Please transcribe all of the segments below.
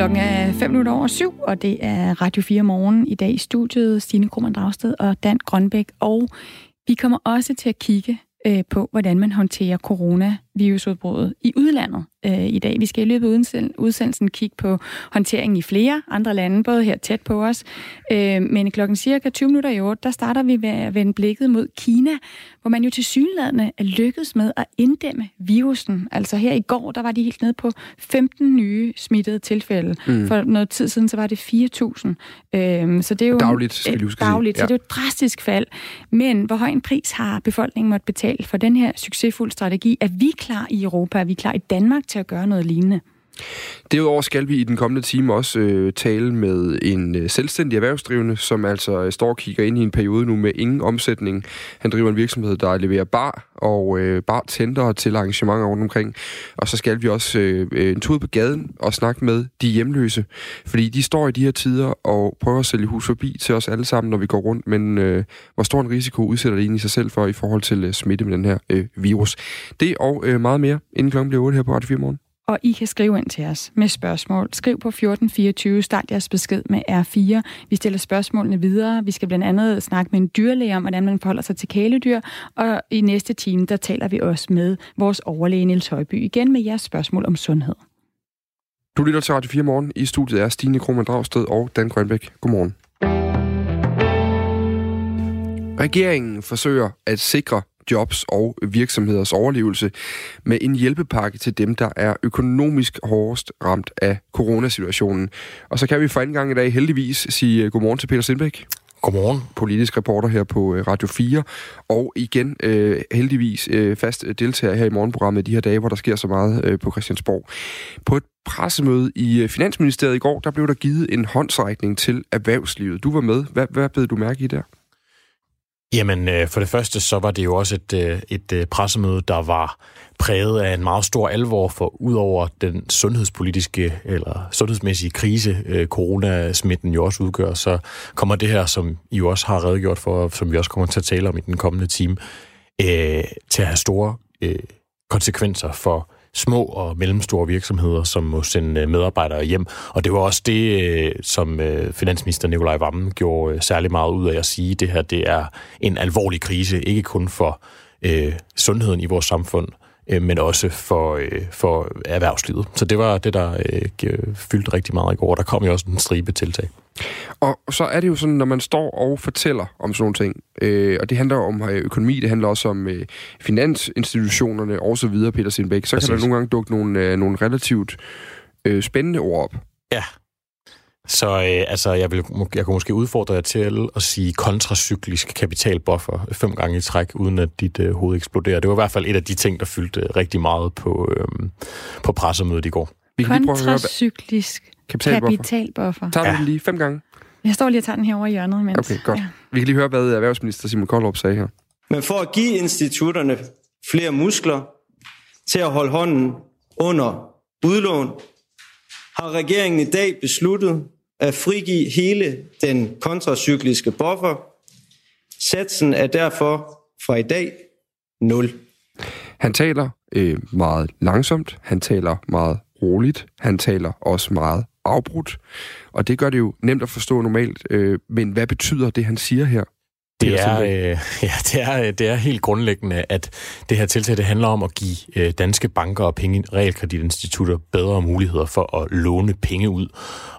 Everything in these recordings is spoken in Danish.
Klokken er 5 minutter over syv, og det er Radio 4 morgen i dag i studiet. Stine Krohmann Dragsted og Dan Grønbæk. Og vi kommer også til at kigge øh, på, hvordan man håndterer coronavirusudbruddet i udlandet øh, i dag. Vi skal i løbet af udsendelsen kigge på håndteringen i flere andre lande, både her tæt på os. Øh, men klokken cirka 20 minutter i 8, der starter vi ved at vende blikket mod Kina, hvor man jo til synlædende er lykkedes med at inddæmme virusen. Altså her i går, der var de helt nede på 15 nye smittede tilfælde. Mm. For noget tid siden, så var det 4.000. Øh, så det er jo dagligt, skal huske dagligt, ja. så det er jo et drastisk fald. Men hvor høj en pris har befolkningen måtte betale for den her succesfulde strategi? Er vi klar i Europa? Er vi klar i Danmark til at gøre noget lignende. Derudover skal vi i den kommende time også øh, tale med en øh, selvstændig erhvervsdrivende, som altså øh, står og kigger ind i en periode nu med ingen omsætning. Han driver en virksomhed, der leverer bar og øh, bartender til arrangementer rundt omkring. Og så skal vi også øh, øh en tur på gaden og snakke med de hjemløse, fordi de står i de her tider og prøver at sælge hus forbi til os alle sammen, når vi går rundt. Men øh, hvor stor en risiko udsætter det egentlig sig selv for i forhold til øh, smitte med den her øh, virus? Det og øh, meget mere, inden klokken bliver 8 her på Radio 4 morgen og I kan skrive ind til os med spørgsmål. Skriv på 1424, start jeres besked med R4. Vi stiller spørgsmålene videre. Vi skal blandt andet snakke med en dyrlæge om, hvordan man forholder sig til kæledyr, og i næste time, der taler vi også med vores overlæge Niels Højby igen med jeres spørgsmål om sundhed. Du lytter til Radio 4 morgen. I studiet er Stine Krohmann Dragsted og Dan Grønbæk. Godmorgen. Regeringen forsøger at sikre jobs og virksomheders overlevelse med en hjælpepakke til dem, der er økonomisk hårdest ramt af coronasituationen. Og så kan vi for anden gang i dag heldigvis sige øh, godmorgen til Peter Sindbæk. Godmorgen. Politisk reporter her på øh, Radio 4. Og igen øh, heldigvis øh, fast deltager her i morgenprogrammet de her dage, hvor der sker så meget øh, på Christiansborg. På et pressemøde i øh, Finansministeriet i går, der blev der givet en håndsrækning til erhvervslivet. Du var med. Hvad, hvad blev du mærke i der? Jamen, øh, for det første, så var det jo også et, øh, et øh, pressemøde, der var præget af en meget stor alvor, for udover den sundhedspolitiske eller sundhedsmæssige krise, øh, coronasmitten jo også udgør, så kommer det her, som I jo også har redegjort for, som vi også kommer til at tale om i den kommende time, øh, til at have store øh, konsekvenser for små og mellemstore virksomheder, som må sende øh, medarbejdere hjem. Og det var også det, øh, som øh, finansminister Nikolaj Vammen gjorde særlig meget ud af at sige, det her det er en alvorlig krise, ikke kun for øh, sundheden i vores samfund, øh, men også for, øh, for erhvervslivet. Så det var det, der øh, fyldte rigtig meget i går. Der kom jo også en stribe tiltag. Og så er det jo sådan, når man står og fortæller om sådan nogle ting, øh, og det handler om øh, økonomi, det handler også om øh, finansinstitutionerne og så videre, Peter Sindbæk, så Præcis. kan der nogle gange dukke nogle, øh, nogle relativt øh, spændende ord op. Ja, så øh, altså, jeg, vil, jeg kunne måske udfordre jer til at sige kontracyklisk kapitalbuffer fem gange i træk, uden at dit øh, hoved eksploderer. Det var i hvert fald et af de ting, der fyldte rigtig meget på, øh, på pressemødet i går. Vi kan kontracyklisk kapitalbuffer. kapitalbuffer. Tager vi ja. den lige fem gange? Jeg står lige og tager den her over i hjørnet. Mens, okay, godt. Ja. Vi kan lige høre, hvad erhvervsminister Simon Koldrup sagde her. Men for at give institutterne flere muskler til at holde hånden under udlån, har regeringen i dag besluttet at frigive hele den kontracykliske buffer. Satsen er derfor fra i dag 0. Han taler øh, meget langsomt, han taler meget roligt, han taler også meget afbrudt, og det gør det jo nemt at forstå normalt. Øh, men hvad betyder det, han siger her? Det er, øh, ja, det, er, det er helt grundlæggende, at det her tiltag det handler om at give øh, danske banker og penge, realkreditinstitutter bedre muligheder for at låne penge ud.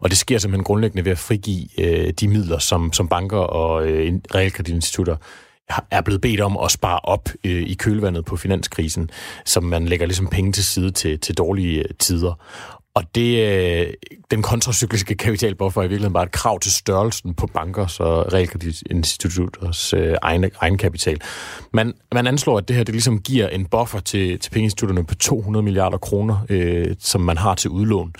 Og det sker simpelthen grundlæggende ved at frigive øh, de midler, som, som banker og øh, realkreditinstitutter er blevet bedt om at spare op øh, i kølvandet på finanskrisen, som man lægger ligesom penge til side til, til dårlige øh, tider. Og det, øh, den kontracykliske kapitalbuffer er i virkeligheden bare et krav til størrelsen på bankers og realkreditinstitutters øh, egen, egen kapital. Man, man anslår, at det her det ligesom giver en buffer til, til pengeinstitutterne på 200 milliarder kroner, øh, som man har til udlån.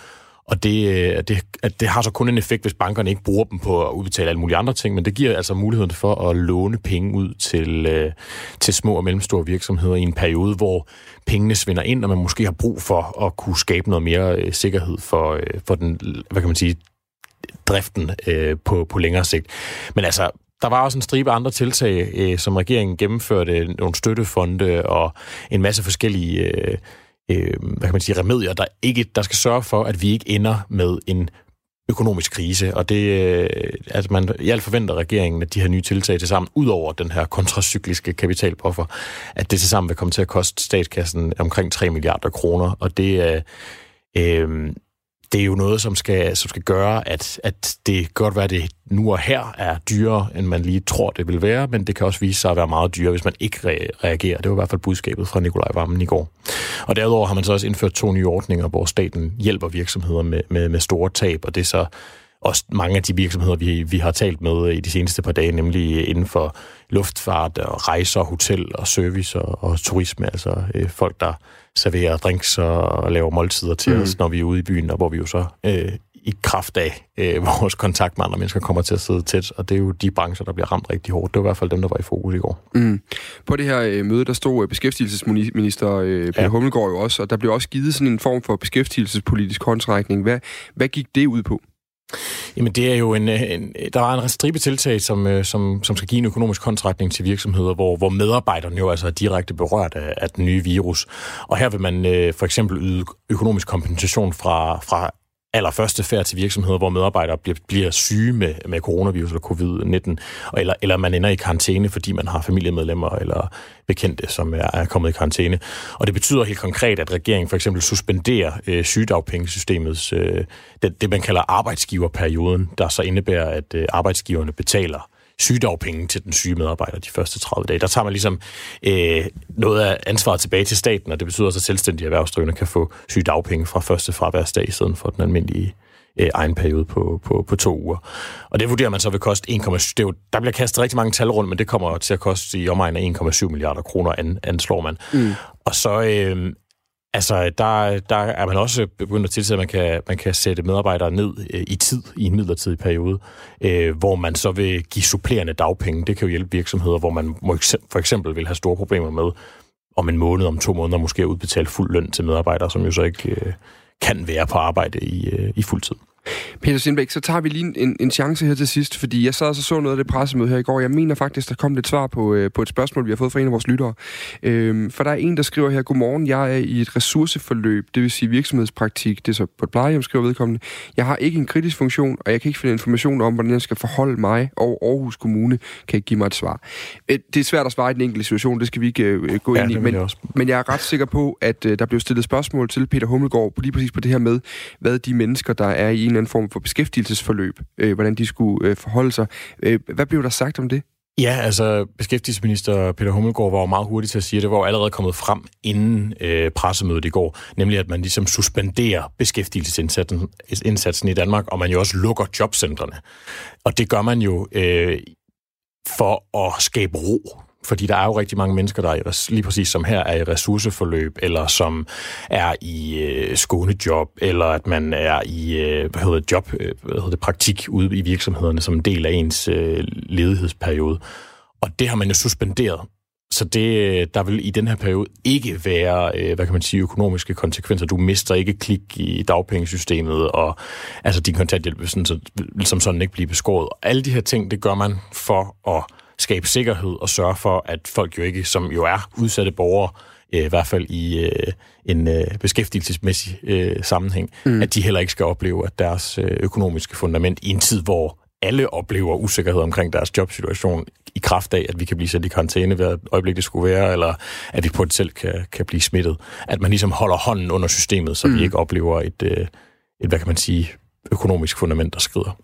Og det, øh, det, det har så kun en effekt, hvis bankerne ikke bruger dem på at udbetale alle mulige andre ting, men det giver altså muligheden for at låne penge ud til, øh, til små og mellemstore virksomheder i en periode, hvor pengene svinder ind, og man måske har brug for at kunne skabe noget mere øh, sikkerhed for, øh, for den, hvad kan man sige, driften øh, på, på længere sigt. Men altså, der var også en stribe andre tiltag, øh, som regeringen gennemførte, nogle støttefonde og en masse forskellige øh, øh, hvad kan man sige, remedier, der, ikke, der skal sørge for, at vi ikke ender med en økonomisk krise, og det, øh, altså, man i alt forventer regeringen, at de her nye tiltag til sammen, ud over den her kontracykliske kapitalbuffer, at det til sammen vil komme til at koste statskassen omkring 3 milliarder kroner, og det er, øh, øhm, det er jo noget, som skal, som skal gøre, at, at det godt være, at det nu og her er dyrere, end man lige tror, det vil være, men det kan også vise sig at være meget dyrere, hvis man ikke reagerer. Det var i hvert fald budskabet fra Nikolaj Vammen i går. Og derudover har man så også indført to nye ordninger, hvor staten hjælper virksomheder med, med, med store tab, og det er så også mange af de virksomheder, vi, vi har talt med i de seneste par dage, nemlig inden for luftfart og rejser, hotel og service og, og turisme, altså øh, folk, der serverer drinks og laver måltider til mm. os, når vi er ude i byen, og hvor vi jo så øh, i kraft af øh, vores kontakt med andre mennesker kommer til at sidde tæt, og det er jo de brancher, der bliver ramt rigtig hårdt. Det var i hvert fald dem, der var i fokus i går. Mm. På det her øh, møde, der stod øh, beskæftigelsesminister øh, Peter ja. Hummelgaard jo også, og der blev også givet sådan en form for beskæftigelsespolitisk håndsrækning. Hvad, hvad gik det ud på? Jamen det er jo en, øh, en øh, der var en stribe tiltag, som, øh, som, som skal give en økonomisk kontrakting til virksomheder, hvor, hvor medarbejderne jo altså er direkte berørt af, af den nye virus. Og her vil man øh, for eksempel yde økonomisk kompensation fra, fra allerførste færd til virksomheder, hvor medarbejdere bliver, bliver syge med, med coronavirus eller covid-19, eller, eller man ender i karantæne, fordi man har familiemedlemmer eller bekendte, som er, er kommet i karantæne. Og det betyder helt konkret, at regeringen for eksempel suspenderer øh, sygedagpengesystemets, øh, det, det man kalder arbejdsgiverperioden, der så indebærer, at øh, arbejdsgiverne betaler sygedagpenge til den syge medarbejder de første 30 dage. Der tager man ligesom øh, noget af ansvaret tilbage til staten, og det betyder også, at selvstændige erhvervsdrivende kan få sygedagpenge fra første fraværsdag i stedet for den almindelige øh, egen periode på, på, på to uger. Og det vurderer man så vil koste 1,7. Det der bliver kastet rigtig mange tal rundt, men det kommer til at koste i omegn af 1,7 milliarder kroner, an, anslår man. Mm. Og så øh, Altså, der, der er man også begyndt at tilsætte, at man kan, man kan sætte medarbejdere ned øh, i tid, i en midlertidig periode, øh, hvor man så vil give supplerende dagpenge. Det kan jo hjælpe virksomheder, hvor man må, for eksempel vil have store problemer med om en måned, om to måneder måske at udbetale fuld løn til medarbejdere, som jo så ikke øh, kan være på arbejde i, øh, i fuld tid. Peter Sindbæk, så tager vi lige en, en chance her til sidst, fordi jeg sad og så, så noget af det pressemøde her i går. Jeg mener faktisk, der kom lidt svar på, øh, på et spørgsmål, vi har fået fra en af vores lyttere. Øhm, for der er en, der skriver her, Godmorgen, jeg er i et ressourceforløb, det vil sige virksomhedspraktik, det er så på et plejehjem, skriver vedkommende. Jeg har ikke en kritisk funktion, og jeg kan ikke finde information om, hvordan jeg skal forholde mig, og Aarhus Kommune kan ikke give mig et svar. Øh, det er svært at svare i den enkelte situation, det skal vi ikke øh, gå ja, ind i, men, jeg men jeg er ret sikker på, at øh, der blev stillet spørgsmål til Peter Hummelgaard, lige præcis på det her med, hvad de mennesker, der er i eller anden form for beskæftigelsesforløb, øh, hvordan de skulle øh, forholde sig. Øh, hvad blev der sagt om det? Ja, altså beskæftigelsesminister Peter Hummelgaard var jo meget hurtig til at sige, at det var jo allerede kommet frem inden øh, pressemødet i går, nemlig at man ligesom suspenderer beskæftigelsesindsatsen indsatsen i Danmark, og man jo også lukker jobcentrene. Og det gør man jo øh, for at skabe ro fordi der er jo rigtig mange mennesker, der er lige præcis som her er i ressourceforløb, eller som er i øh, skånejob, eller at man er i øh, hvad hedder det, job, øh, hvad hedder det, praktik ude i virksomhederne som en del af ens øh, ledighedsperiode. Og det har man jo suspenderet. Så det, øh, der vil i den her periode ikke være, øh, hvad kan man sige, økonomiske konsekvenser. Du mister ikke klik i dagpengesystemet, og altså din kontanthjælp vil sådan, så, som sådan ikke blive beskåret. Og alle de her ting, det gør man for at skabe sikkerhed og sørge for, at folk jo ikke, som jo er udsatte borgere, øh, i hvert fald i øh, en øh, beskæftigelsesmæssig øh, sammenhæng, mm. at de heller ikke skal opleve, at deres øh, økonomiske fundament i en tid, hvor alle oplever usikkerhed omkring deres jobsituation i kraft af, at vi kan blive sat i karantæne hver øjeblik, det skulle være, eller at vi potentielt kan, kan blive smittet. At man ligesom holder hånden under systemet, så mm. vi ikke oplever et, øh, et, hvad kan man sige, økonomisk fundament, der skrider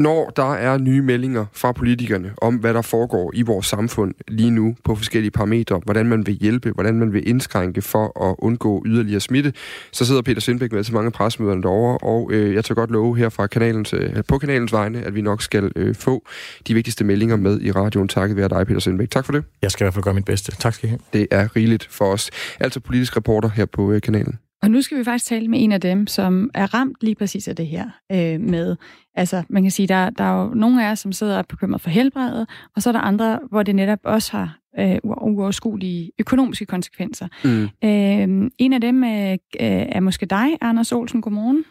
når der er nye meldinger fra politikerne om, hvad der foregår i vores samfund lige nu på forskellige parametre, hvordan man vil hjælpe, hvordan man vil indskrænke for at undgå yderligere smitte, så sidder Peter Sindbæk med til mange pressemøder derovre, og øh, jeg tager godt love her fra kanalens, øh, på kanalens vegne, at vi nok skal øh, få de vigtigste meldinger med i radioen. Takket være dig, Peter Sindbæk. Tak for det. Jeg skal i hvert fald gøre mit bedste. Tak skal I have. Det er rigeligt for os. Altså politisk reporter her på øh, kanalen. Og nu skal vi faktisk tale med en af dem, som er ramt lige præcis af det her øh, med, altså man kan sige, der, der er jo nogle af os, som sidder og er bekymret for helbredet, og så er der andre, hvor det netop også har øh, uoverskuelige økonomiske konsekvenser. Mm. Øh, en af dem øh, er måske dig, Anders Olsen. Godmorgen.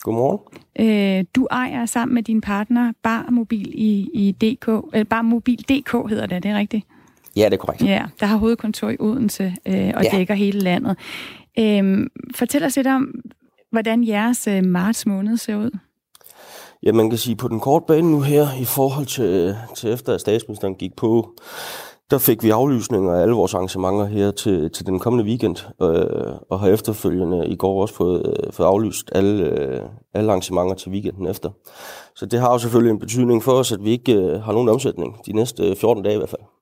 Godmorgen. Øh, du ejer sammen med din partner Bar Mobil i, i DK, eller Bar Mobil DK hedder det, det er rigtigt? Ja, det er korrekt. Ja, der har hovedkontor i Odense øh, og ja. dækker hele landet. Øhm, fortæl os lidt om, hvordan jeres øh, marts måned ser ud. Ja, man kan sige, på den korte bane nu her, i forhold til, til efter at statsministeren gik på, der fik vi aflysninger af alle vores arrangementer her til, til den kommende weekend, øh, og har efterfølgende i går også fået, øh, fået aflyst alle, øh, alle arrangementer til weekenden efter. Så det har jo selvfølgelig en betydning for os, at vi ikke øh, har nogen omsætning de næste øh, 14 dage i hvert fald.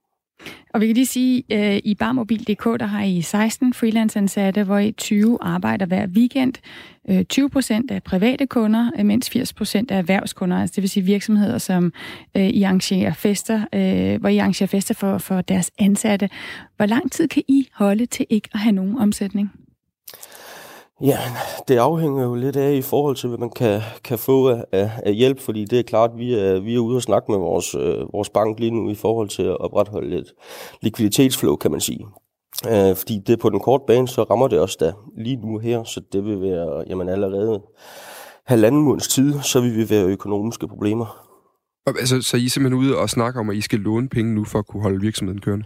Og vi kan lige sige, at øh, i barmobil.dk, der har I 16 freelanceansatte, hvor I 20 arbejder hver weekend. Øh, 20 procent er private kunder, øh, mens 80 procent er erhvervskunder, altså det vil sige virksomheder, som øh, I arrangerer fester, hvor I arrangerer fester for, for deres ansatte. Hvor lang tid kan I holde til ikke at have nogen omsætning? Ja, det afhænger jo lidt af i forhold til, hvad man kan, kan få af, af hjælp, fordi det er klart, at vi er, vi er ude og snakke med vores, øh, vores bank lige nu i forhold til at opretholde et likviditetsflow, kan man sige. Øh, fordi det på den korte bane, så rammer det også da lige nu her, så det vil være jamen allerede halvanden måneds tid, så vil vi være økonomiske problemer. Altså, så I er simpelthen ude og snakker om, at I skal låne penge nu for at kunne holde virksomheden kørende?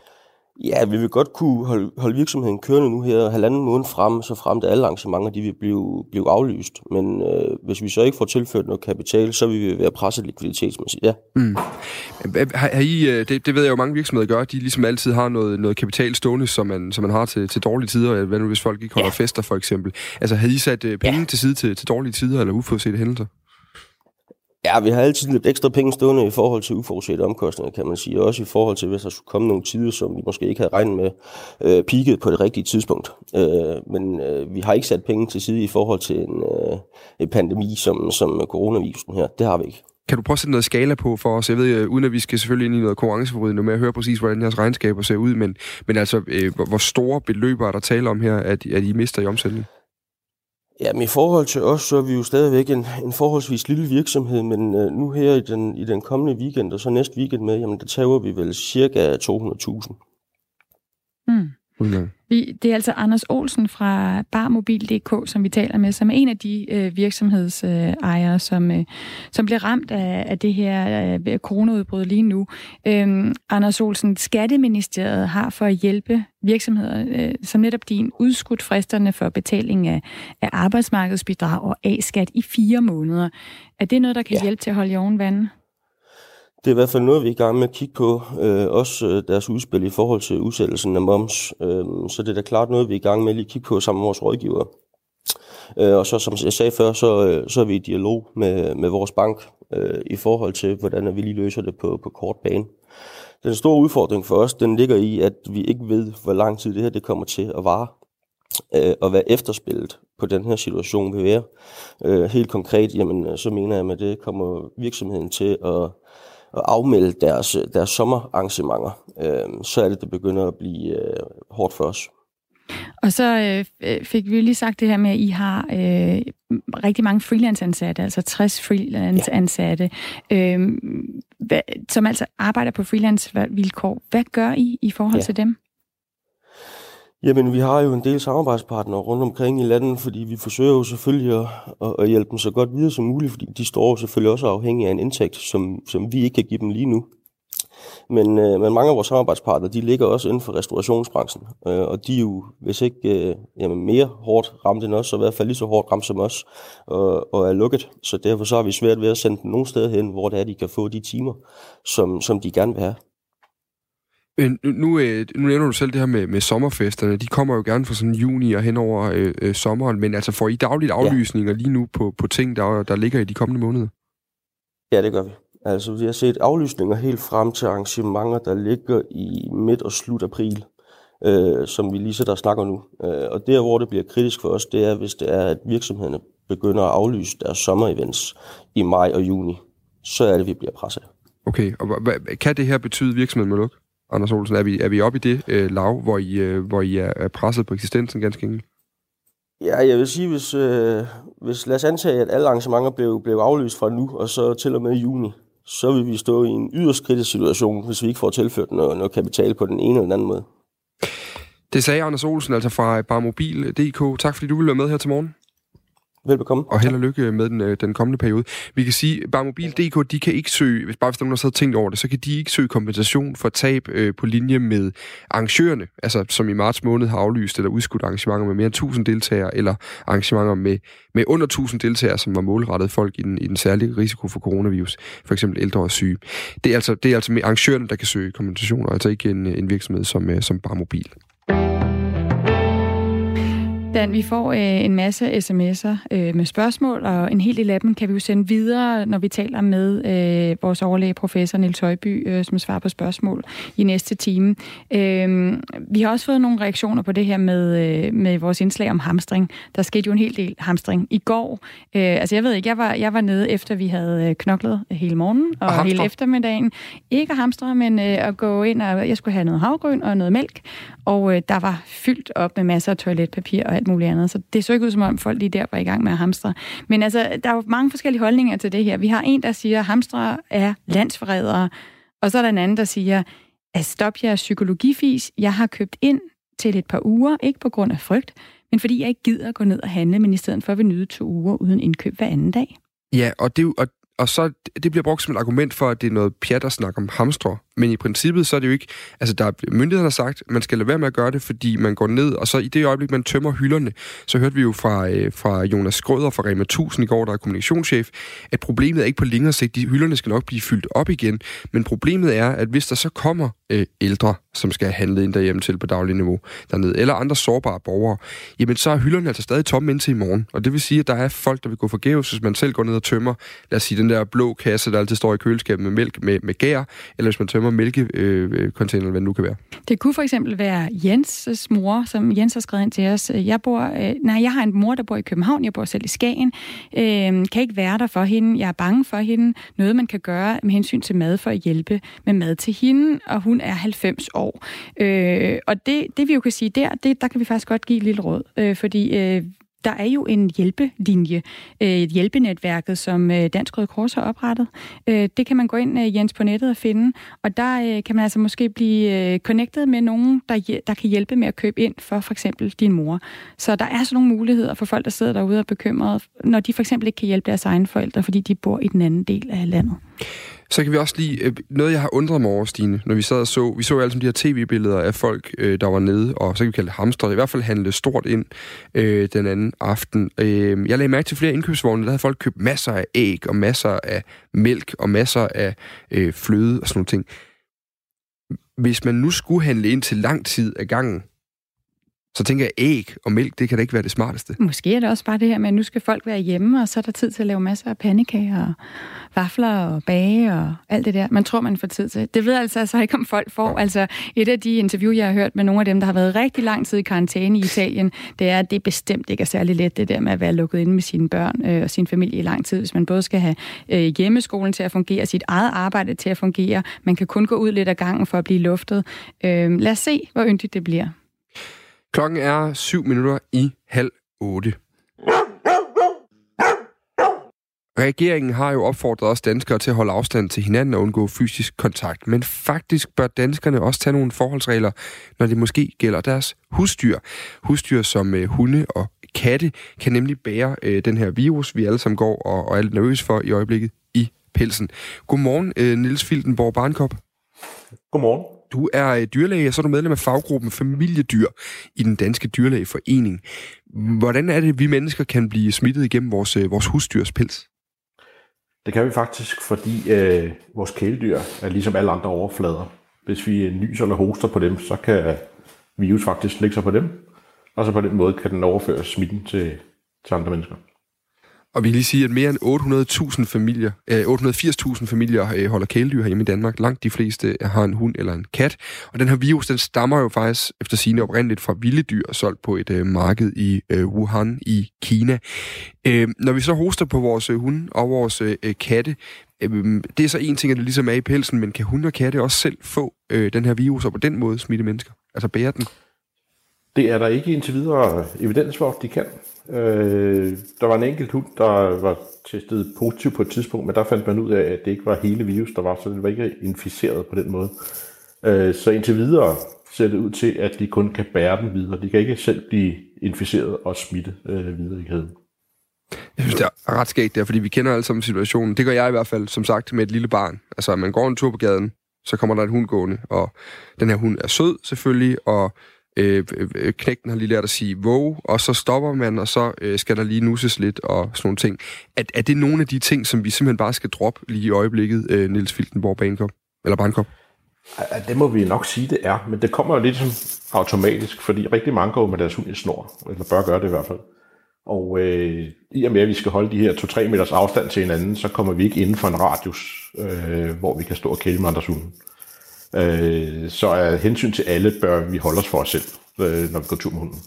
Ja, vi vil godt kunne holde, holde virksomheden kørende nu her halvanden måned frem, så frem til alle arrangementer de vil blive, blive aflyst. Men øh, hvis vi så ikke får tilført noget kapital, så vil vi være presset likviditetsmæssigt, ja. Mm. Har, har I, øh, det, det ved jeg jo mange virksomheder gør, de ligesom altid har noget, noget kapital stående, som man, som man har til, til dårlige tider, hvad nu hvis folk ikke holder ja. fester for eksempel. Altså har I sat øh, penge ja. til side til, til dårlige tider eller uforudsete hændelser? Ja, vi har altid lidt ekstra penge stående i forhold til uforudsete omkostninger, kan man sige. Også i forhold til, hvis der skulle komme nogle tider, som vi måske ikke havde regnet med, øh, peaked på det rigtige tidspunkt. Øh, men øh, vi har ikke sat penge til side i forhold til en, øh, en pandemi som, som coronavirusen her. Det har vi ikke. Kan du prøve at sætte noget skala på for os? Jeg ved, øh, uden at vi skal selvfølgelig ind i noget konkurrenceforvridende med at høre præcis, hvordan jeres regnskaber ser ud, men, men altså, øh, hvor store beløber er der tale om her, at, at I mister i omsætning? Ja, men i forhold til os, så er vi jo stadigvæk en, en forholdsvis lille virksomhed, men øh, nu her i den, i den kommende weekend, og så næste weekend med, jamen der tager vi vel cirka 200.000. Mm. Okay. Vi, det er altså Anders Olsen fra Barmobil.dk, som vi taler med, som er en af de øh, virksomhedsejere, øh, som, øh, som bliver ramt af, af det her øh, coronaudbrud lige nu. Øhm, Anders Olsen, Skatteministeriet har for at hjælpe virksomheder, øh, som netop din, udskudt fristerne for betaling af, af arbejdsmarkedsbidrag og A-skat i fire måneder. Er det noget, der kan ja. hjælpe til at holde i oven vandet? Det er i hvert fald noget, vi er i gang med at kigge på. Øh, også øh, deres udspil i forhold til udsættelsen af moms. Øh, så det er da klart noget, vi er i gang med at lige kigge på sammen med vores rådgiver. Øh, og så, som jeg sagde før, så, øh, så er vi i dialog med, med vores bank øh, i forhold til, hvordan vi lige løser det på, på kort bane. Den store udfordring for os, den ligger i, at vi ikke ved, hvor lang tid det her det kommer til at vare øh, og hvad efterspillet på den her situation vil være. Øh, helt konkret, jamen, så mener jeg, at det kommer virksomheden til at at afmelde deres, deres sommerarrangementer, øh, så er det, det begynder at blive øh, hårdt for os. Og så øh, fik vi lige sagt det her med, at I har øh, rigtig mange freelance-ansatte, altså 60 freelance-ansatte, ja. øh, som altså arbejder på freelance-vilkår. Hvad gør I i forhold ja. til dem? Jamen, vi har jo en del samarbejdspartnere rundt omkring i landet, fordi vi forsøger jo selvfølgelig at, at hjælpe dem så godt videre som muligt, fordi de står selvfølgelig også afhængige af en indtægt, som, som vi ikke kan give dem lige nu. Men, øh, men mange af vores samarbejdspartnere, de ligger også inden for restaurationsbranchen, øh, og de er jo, hvis ikke øh, jamen mere hårdt ramt end os, så i hvert fald lige så hårdt ramt som os, og, og er lukket. Så derfor så har vi svært ved at sende dem nogle steder hen, hvor det er, de kan få de timer, som, som de gerne vil have. Nu, øh, nu nævner du selv det her med, med sommerfesterne. De kommer jo gerne fra sådan juni og hen over øh, øh, sommeren, men altså får I dagligt aflysninger ja. lige nu på, på ting, der, der ligger i de kommende måneder? Ja, det gør vi. Altså, vi har set aflysninger helt frem til arrangementer, der ligger i midt og slut april, øh, som vi lige sætter og snakker nu. Øh, og der, hvor det bliver kritisk for os, det er, hvis det er, at virksomhederne begynder at aflyse deres sommerevents i maj og juni. Så er det, vi bliver presset. Okay, og kan det her betyde, at virksomheden må lukke? Anders Olsen? Er vi, er vi oppe i det øh, lav, hvor I, øh, hvor I er presset på eksistensen ganske enkelt? Ja, jeg vil sige, hvis, øh, hvis lad os antage, at alle arrangementer blev, blev aflyst fra nu, og så til og med juni, så vil vi stå i en yderst kritisk situation, hvis vi ikke får tilført noget, noget kapital på den ene eller den anden måde. Det sagde Anders Olsen, altså fra Barmobil.dk. Tak fordi du ville være med her til morgen. Velbekomme. Og held og lykke med den, øh, den kommende periode. Vi kan sige, bare Mobil.dk, de kan ikke søge, hvis bare hvis der nogen, har tænkt over det, så kan de ikke søge kompensation for tab øh, på linje med arrangørerne, altså som i marts måned har aflyst eller udskudt arrangementer med mere end 1000 deltagere, eller arrangementer med, med under 1000 deltagere, som var målrettet folk i den, i den særlige risiko for coronavirus, for eksempel ældre og syge. Det er altså, det er altså med arrangørerne, der kan søge kompensation, og altså ikke en, en virksomhed som, øh, som bare mobil. Dan, vi får øh, en masse sms'er øh, med spørgsmål, og en hel del af dem kan vi jo sende videre, når vi taler med øh, vores overlæge professor Niels Højby, øh, som svarer på spørgsmål i næste time. Øh, vi har også fået nogle reaktioner på det her med, øh, med vores indslag om hamstring. Der skete jo en hel del hamstring i går. Øh, altså jeg ved ikke, jeg var, jeg var nede efter vi havde øh, knoklet hele morgenen og, og hele eftermiddagen. Ikke at hamstre, men øh, at gå ind, og jeg skulle have noget havgrøn og noget mælk, og øh, der var fyldt op med masser af toiletpapir og alt muligt andet. Så det så ikke ud som om folk lige der var i gang med at hamstre. Men altså, der er jo mange forskellige holdninger til det her. Vi har en, der siger, at hamstre er landsforrædere. Og så er der en anden, der siger, at stop jer psykologifis. Jeg har købt ind til et par uger, ikke på grund af frygt, men fordi jeg ikke gider at gå ned og handle, men i stedet for at vi nyde to uger uden indkøb hver anden dag. Ja, og det, og, og så det bliver brugt som et argument for, at det er noget pjat at snakke om hamstre. Men i princippet, så er det jo ikke... Altså, der er myndighederne har sagt, man skal lade være med at gøre det, fordi man går ned, og så i det øjeblik, man tømmer hylderne, så hørte vi jo fra, øh, fra Jonas Skrøder fra Rema 1000 i går, der er kommunikationschef, at problemet er ikke på længere sigt. De hylderne skal nok blive fyldt op igen, men problemet er, at hvis der så kommer øh, ældre, som skal handle ind derhjemme til på daglig niveau dernede, eller andre sårbare borgere, jamen så er hylderne altså stadig tomme indtil i morgen. Og det vil sige, at der er folk, der vil gå forgæves, hvis man selv går ned og tømmer, lad os sige, den der blå kasse, der altid står i køleskabet med mælk med, med gær, eller hvis man tømmer mælkecontainer, øh, øh hvad det nu kan være. Det kunne for eksempel være Jens' mor, som Jens har skrevet ind til os. Jeg bor, øh, nej, jeg har en mor, der bor i København, jeg bor selv i Skagen, øh, kan ikke være der for hende, jeg er bange for hende, noget man kan gøre med hensyn til mad for at hjælpe med mad til hende, og hun er 90 år. Øh, og det, det vi jo kan sige der, det, der kan vi faktisk godt give et lille råd, øh, fordi øh, der er jo en hjælpelinje, øh, et hjælpenetværket, som øh, Dansk Røde Kors har oprettet. Øh, det kan man gå ind, Jens, på nettet og finde, og der kan man altså måske blive connected med nogen, der, der kan hjælpe med at købe ind for for eksempel din mor. Så der er sådan nogle muligheder for folk, der sidder derude og er bekymrede, når de for eksempel ikke kan hjælpe deres egne forældre, fordi de bor i den anden del af landet. Så kan vi også lige... Øh, noget, jeg har undret mig over, Stine, når vi sad og så... Vi så jo alle de her tv-billeder af folk, øh, der var nede, og så kan vi kalde det hamstre, i hvert fald handle stort ind øh, den anden aften. Øh, jeg lagde mærke til flere indkøbsvogne, der havde folk købt masser af æg, og masser af mælk, og masser af øh, fløde og sådan noget ting. Hvis man nu skulle handle ind til lang tid af gangen, så tænker jeg, æg og mælk, det kan da ikke være det smarteste. Måske er det også bare det her med, at nu skal folk være hjemme, og så er der tid til at lave masser af pandekager og vafler og bage og alt det der. Man tror, man får tid til. Det ved altså, altså ikke, om folk får. Altså, et af de interview, jeg har hørt med nogle af dem, der har været rigtig lang tid i karantæne i Italien, det er, at det bestemt ikke er særlig let, det der med at være lukket inde med sine børn øh, og sin familie i lang tid, hvis man både skal have øh, hjemmeskolen til at fungere, sit eget arbejde til at fungere. Man kan kun gå ud lidt af gangen for at blive luftet. Øh, lad os se, hvor yndigt det bliver. Klokken er 7 minutter i halv 8. Regeringen har jo opfordret os danskere til at holde afstand til hinanden og undgå fysisk kontakt. Men faktisk bør danskerne også tage nogle forholdsregler, når det måske gælder deres husdyr. Husdyr som øh, hunde og katte kan nemlig bære øh, den her virus, vi alle sammen går og, og er lidt nervøse for i øjeblikket i pelsen. Godmorgen, øh, Nils Filtenborg Barnkop. Godmorgen. Du er øh, dyrlæge, og så er du medlem af faggruppen Familiedyr i den Danske Dyrlægeforening. Hvordan er det, at vi mennesker kan blive smittet igennem vores, øh, vores vores husdyrspils? Det kan vi faktisk, fordi øh, vores kæledyr er ligesom alle andre overflader. Hvis vi øh, nyser eller hoster på dem, så kan virus faktisk lægge sig på dem, og så på den måde kan den overføre smitten til, til andre mennesker. Og vi kan lige sige, at mere end 800.000 familier, øh, 880.000 familier øh, holder kæledyr herhjemme i Danmark. Langt de fleste øh, har en hund eller en kat. Og den her virus, den stammer jo faktisk efter sine oprindeligt fra vilde dyr, solgt på et øh, marked i øh, Wuhan i Kina. Øh, når vi så hoster på vores øh, hunde og vores øh, øh, katte, øh, det er så en ting, at det ligesom er i pelsen, men kan hunde og katte også selv få øh, den her virus og på den måde smitte mennesker? Altså bære den? Det er der ikke indtil videre evidens for, at de kan. Øh, der var en enkelt hund, der var testet positiv på et tidspunkt, men der fandt man ud af, at det ikke var hele virus, der var, så den var ikke inficeret på den måde. Øh, så indtil videre ser det ud til, at de kun kan bære den videre. De kan ikke selv blive inficeret og smitte øh, videre i kæden. Jeg synes, det er ret skægt der, fordi vi kender alle sammen situationen. Det gør jeg i hvert fald, som sagt, med et lille barn. Altså, man går en tur på gaden, så kommer der en hund gående, og den her hund er sød selvfølgelig, og øh, øh, knægten har lige lært at sige wow, og så stopper man, og så øh, skal der lige nusses lidt og sådan nogle ting. Er, er det nogle af de ting, som vi simpelthen bare skal droppe lige i øjeblikket, øh, Nils Filtenborg Bankop? Eller Bankop? Ja, det må vi nok sige, det er. Men det kommer jo lidt som automatisk, fordi rigtig mange går med deres hund i snor, eller bør gøre det i hvert fald. Og øh, i og med, at vi skal holde de her 2-3 meters afstand til hinanden, så kommer vi ikke inden for en radius, øh, hvor vi kan stå og kæle med andres hunde. Øh, så af hensyn til alle bør vi holde os for os selv, øh, når vi går tur med hunden.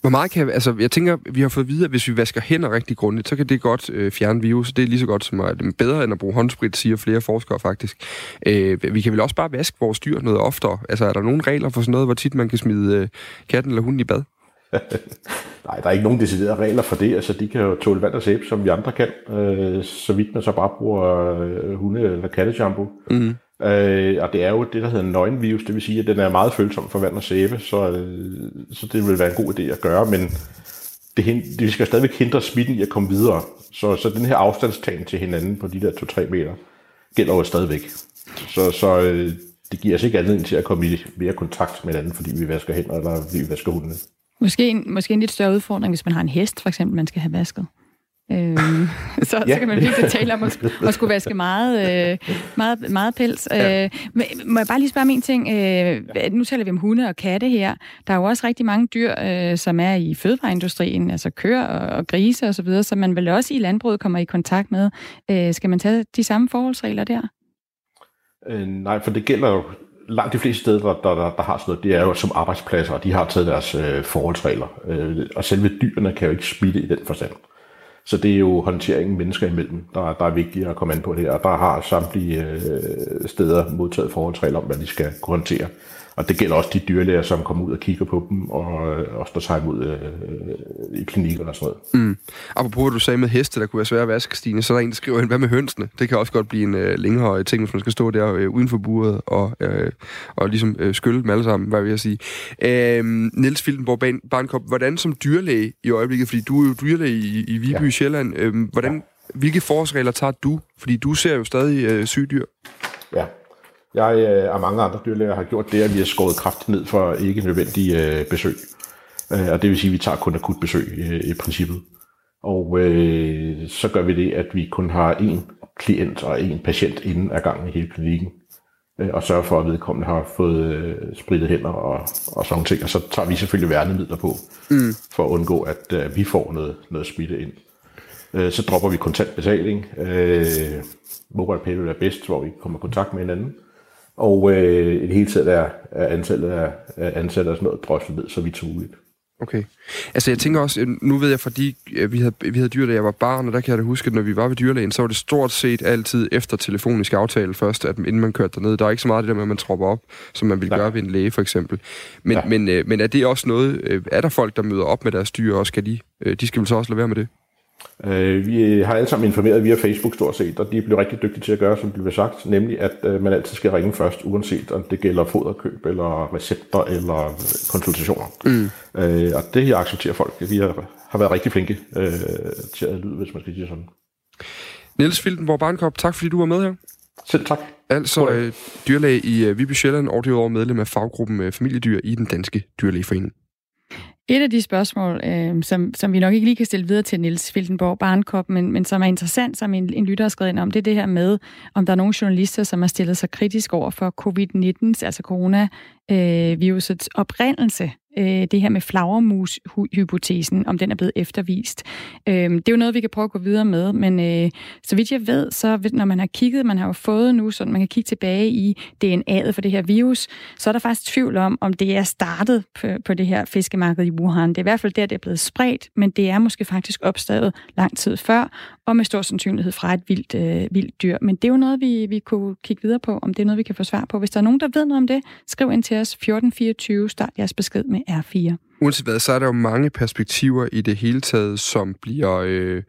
Hvor meget kan... Altså, jeg tænker, vi har fået at vide, at hvis vi vasker hænder rigtig grundigt, så kan det godt øh, fjerne virus. Det er lige så godt som at, bedre end at bruge håndsprit, siger flere forskere faktisk. Øh, vi kan vel også bare vaske vores dyr noget oftere. Altså, er der nogle regler for sådan noget, hvor tit man kan smide øh, katten eller hunden i bad? Nej, der er ikke nogen deciderede regler for det. Altså, de kan jo tåle vand og sæbe, som vi andre kan. Øh, så vidt man så bare bruger øh, hunde- eller katteshampoo. Mm. Øh, og det er jo det, der hedder nøgenvirus, det vil sige, at den er meget følsom for vand og sæbe, så, øh, så det vil være en god idé at gøre, men det, det, vi skal stadigvæk hindre smitten i at komme videre. Så, så den her afstandstagen til hinanden på de der 2-3 meter gælder jo stadigvæk. Så, så øh, det giver os ikke anledning til at komme i mere kontakt med hinanden, fordi vi vasker hænder eller vi vasker hundene. Måske en, måske en lidt større udfordring, hvis man har en hest, for eksempel, man skal have vasket. Øh, så, ja. så kan man virkelig tale om at, at skulle vaske meget, øh, meget, meget pels. Ja. Øh, må jeg bare lige spørge om en ting? Øh, nu taler vi om hunde og katte her. Der er jo også rigtig mange dyr, øh, som er i fødevareindustrien, altså køer og, og grise osv., så som man vel også i landbruget kommer i kontakt med. Øh, skal man tage de samme forholdsregler der? Øh, nej, for det gælder jo langt de fleste steder, der, der, der, der har sådan noget, det er jo som arbejdspladser, og de har taget deres øh, forholdsregler. Øh, og selve dyrene kan jo ikke smitte i den forstand. Så det er jo håndteringen mennesker imellem, der, der er vigtigt at komme an på det, her. der har samtlige øh, steder modtaget forholdsregler om, hvad de skal kunne håndtere. Og det gælder også de dyrlæger, som kommer ud og kigger på dem, og øh, også der tager imod øh, i klinikker og sådan noget. Mm. Apropos, du sagde med heste, der kunne være svære at vaske, Stine, så er der en, der skriver, hvad med hønsene? Det kan også godt blive en øh, længere ting, hvis man skal stå der øh, uden for buret og, øh, og ligesom øh, skylle dem alle sammen, hvad vil jeg sige. Øh, Niels Filtenborg Barnkop, hvordan som dyrlæge i øjeblikket, fordi du er jo dyrlæge i, i Viby ja. Sjælland, øh, hvordan, ja. hvilke forholdsregler tager du? Fordi du ser jo stadig øh, syge dyr. Ja, jeg øh, og mange andre dyrlæger har gjort det, at vi har skåret kraftigt ned for ikke nødvendige øh, besøg. Øh, og det vil sige, at vi tager kun akut besøg øh, i princippet. Og øh, så gør vi det, at vi kun har én klient og én patient inden af gangen i hele klinikken. Øh, og sørger for, at vedkommende har fået øh, spritet hænder og, og sådan ting. Og så tager vi selvfølgelig værnemidler på, mm. for at undgå, at øh, vi får noget, noget smitte ind. Øh, så dropper vi kontant betaling. Øh, mobile pay vil være bedst, hvor vi kommer i kontakt med hinanden. Og øh, i det hele taget er, er antallet af, af ansatte og sådan noget droslet ned så vidt som muligt. Okay. Altså jeg tænker også, nu ved jeg, fordi vi havde, vi havde dyr, da jeg var barn, og der kan jeg da huske, at når vi var ved dyrlægen, så var det stort set altid efter telefonisk aftale først, at inden man kørte derned. Der er ikke så meget det der med, at man tropper op, som man ville Nej. gøre ved en læge for eksempel. Men, ja. men, øh, men er det også noget, øh, er der folk, der møder op med deres dyr, og skal de, øh, de skal vel så også lade være med det? Øh, vi har alle sammen informeret via Facebook stort set, og de er blevet rigtig dygtige til at gøre, som det bliver sagt, nemlig at øh, man altid skal ringe først, uanset om det gælder foderkøb, eller recepter, eller konsultationer. Mm. Øh, og det her accepterer folk. De har, har været rigtig flinke øh, til at lyde, hvis man skal sige sådan. Niels Filtenborg Barnkop, tak fordi du var med her. Selv tak. Altså øh, dyrlæge i øh, Viby Sjælland, og det er medlem af faggruppen øh, Familiedyr i den Danske Dyrlægeforening. Et af de spørgsmål, øh, som, som vi nok ikke lige kan stille videre til Nils Fildenborg Barnkop, men, men som er interessant, som en, en lytter har skrevet ind om, det er det her med, om der er nogle journalister, som har stillet sig kritisk over for covid-19, altså coronavirusets oprindelse øh, det her med flagermus-hypotesen, om den er blevet eftervist. Øh, det er jo noget, vi kan prøve at gå videre med, men øh, så vidt jeg ved, så når man har kigget, man har jo fået nu, så man kan kigge tilbage i DNA'et for det her virus, så er der faktisk tvivl om, om det er startet på, på det her fiskemarked i Wuhan. Det er i hvert fald der, det er blevet spredt, men det er måske faktisk opstået lang tid før, og med stor sandsynlighed fra et vildt, øh, vildt dyr. Men det er jo noget, vi, vi kunne kigge videre på, om det er noget, vi kan få svar på. Hvis der er nogen, der ved noget om det, skriv ind til os 1424, start jeres besked med R4. Uanset hvad, så er der jo mange perspektiver i det hele taget, som bliver... Øh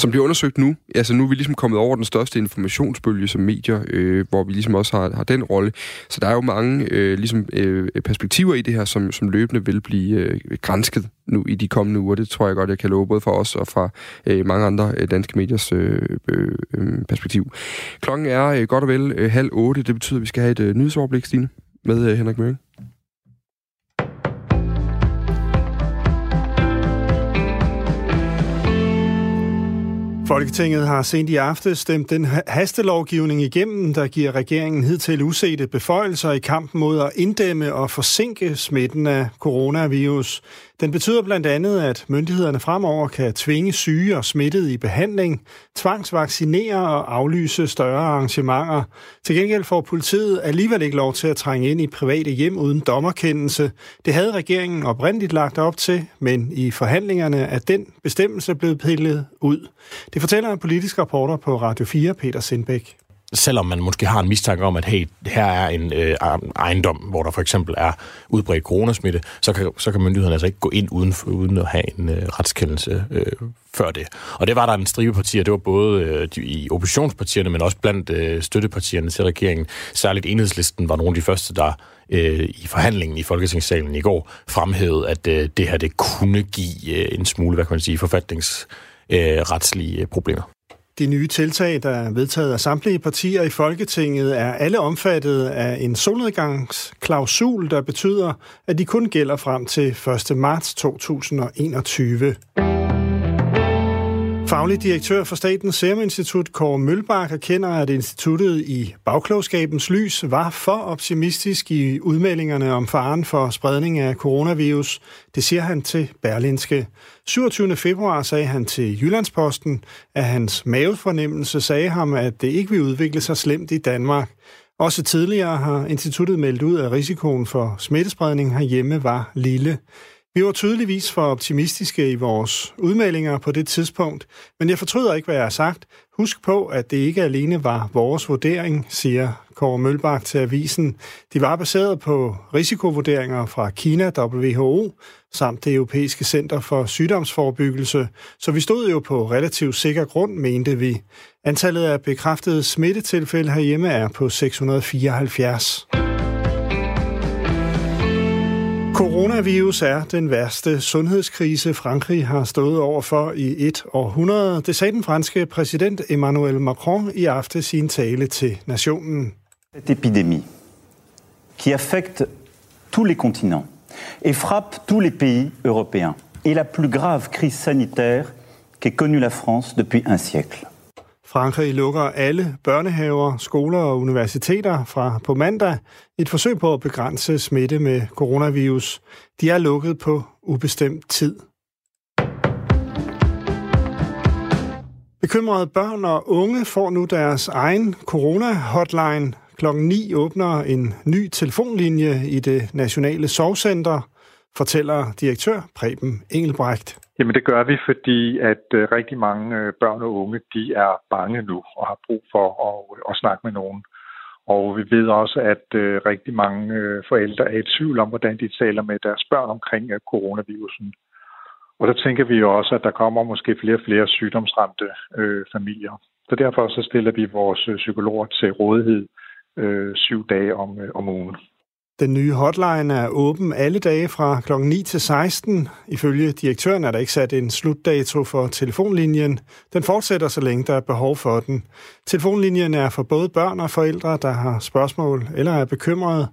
som bliver undersøgt nu. Altså nu er vi ligesom kommet over den største informationsbølge som medier, øh, hvor vi ligesom også har, har den rolle. Så der er jo mange øh, ligesom, øh, perspektiver i det her, som, som løbende vil blive øh, grænsket nu i de kommende uger. Det tror jeg godt, jeg kan love både for os og fra øh, mange andre øh, danske mediers øh, øh, øh perspektiv. Klokken er øh, godt og vel øh, halv otte. Det betyder, at vi skal have et øh, nyhedsoverblik, Stine, med øh, Henrik Møring. Folketinget har sent i aften stemt den hastelovgivning igennem, der giver regeringen hidtil usete beføjelser i kampen mod at inddæmme og forsinke smitten af coronavirus. Den betyder blandt andet, at myndighederne fremover kan tvinge syge og smittede i behandling, tvangsvaccinere og aflyse større arrangementer. Til gengæld får politiet alligevel ikke lov til at trænge ind i private hjem uden dommerkendelse. Det havde regeringen oprindeligt lagt op til, men i forhandlingerne er den bestemmelse blevet pillet ud. Det fortæller en politisk reporter på Radio 4, Peter Sindbæk selvom man måske har en mistanke om, at hey, her er en øh, ejendom, hvor der for eksempel er udbredt coronasmitte, så kan, så kan myndighederne altså ikke gå ind uden, uden at have en øh, retskendelse øh, før det. Og det var der en stribe partier, det var både øh, de, i oppositionspartierne, men også blandt øh, støttepartierne til regeringen. Særligt enhedslisten var nogle af de første, der øh, i forhandlingen i Folketingssalen i går fremhævede, at øh, det her det kunne give øh, en smule, hvad kan man sige, forfatningsretslige øh, problemer. De nye tiltag, der er vedtaget af samtlige partier i Folketinget, er alle omfattet af en solnedgangsklausul, der betyder, at de kun gælder frem til 1. marts 2021. Faglig direktør for Statens Serum Institut, Kåre Mølbak, erkender, at instituttet i bagklogskabens lys var for optimistisk i udmeldingerne om faren for spredning af coronavirus. Det siger han til Berlinske. 27. februar sagde han til Jyllandsposten, at hans mavefornemmelse sagde ham, at det ikke vil udvikle sig slemt i Danmark. Også tidligere har instituttet meldt ud, at risikoen for smittespredning herhjemme var lille. Vi var tydeligvis for optimistiske i vores udmeldinger på det tidspunkt, men jeg fortryder ikke, hvad jeg har sagt. Husk på, at det ikke alene var vores vurdering, siger Kåre Mølbak til avisen. De var baseret på risikovurderinger fra Kina, WHO, samt det Europæiske Center for Sygdomsforebyggelse, så vi stod jo på relativt sikker grund, mente vi. Antallet af bekræftede smittetilfælde herhjemme er på 674. Coronavirus er den værste sundhedskrise, Frankrig har stået over for i et århundrede. Det sagde den franske præsident Emmanuel Macron i aften sin tale til nationen. Cette épidémie qui affecte tous les continents et frappe tous les pays européens est la plus grave crise sanitaire qu'ait connue la France depuis un siècle. Frankrig lukker alle børnehaver, skoler og universiteter fra på mandag. Et forsøg på at begrænse smitte med coronavirus. De er lukket på ubestemt tid. Bekymrede børn og unge får nu deres egen corona-hotline. Klokken 9 åbner en ny telefonlinje i det nationale sovcenter, fortæller direktør Preben Engelbrecht. Jamen det gør vi, fordi at øh, rigtig mange øh, børn og unge, de er bange nu og har brug for at, øh, at snakke med nogen. Og vi ved også, at rigtig mange forældre er i tvivl om, hvordan de taler med deres børn omkring coronavirusen. Og der tænker vi jo også, at der kommer måske flere og flere sygdomsramte øh, familier. Så derfor så stiller vi vores psykologer til rådighed øh, syv dage om, øh, om ugen. Den nye hotline er åben alle dage fra kl. 9 til 16. Ifølge direktøren er der ikke sat en slutdato for telefonlinjen. Den fortsætter, så længe der er behov for den. Telefonlinjen er for både børn og forældre, der har spørgsmål eller er bekymrede.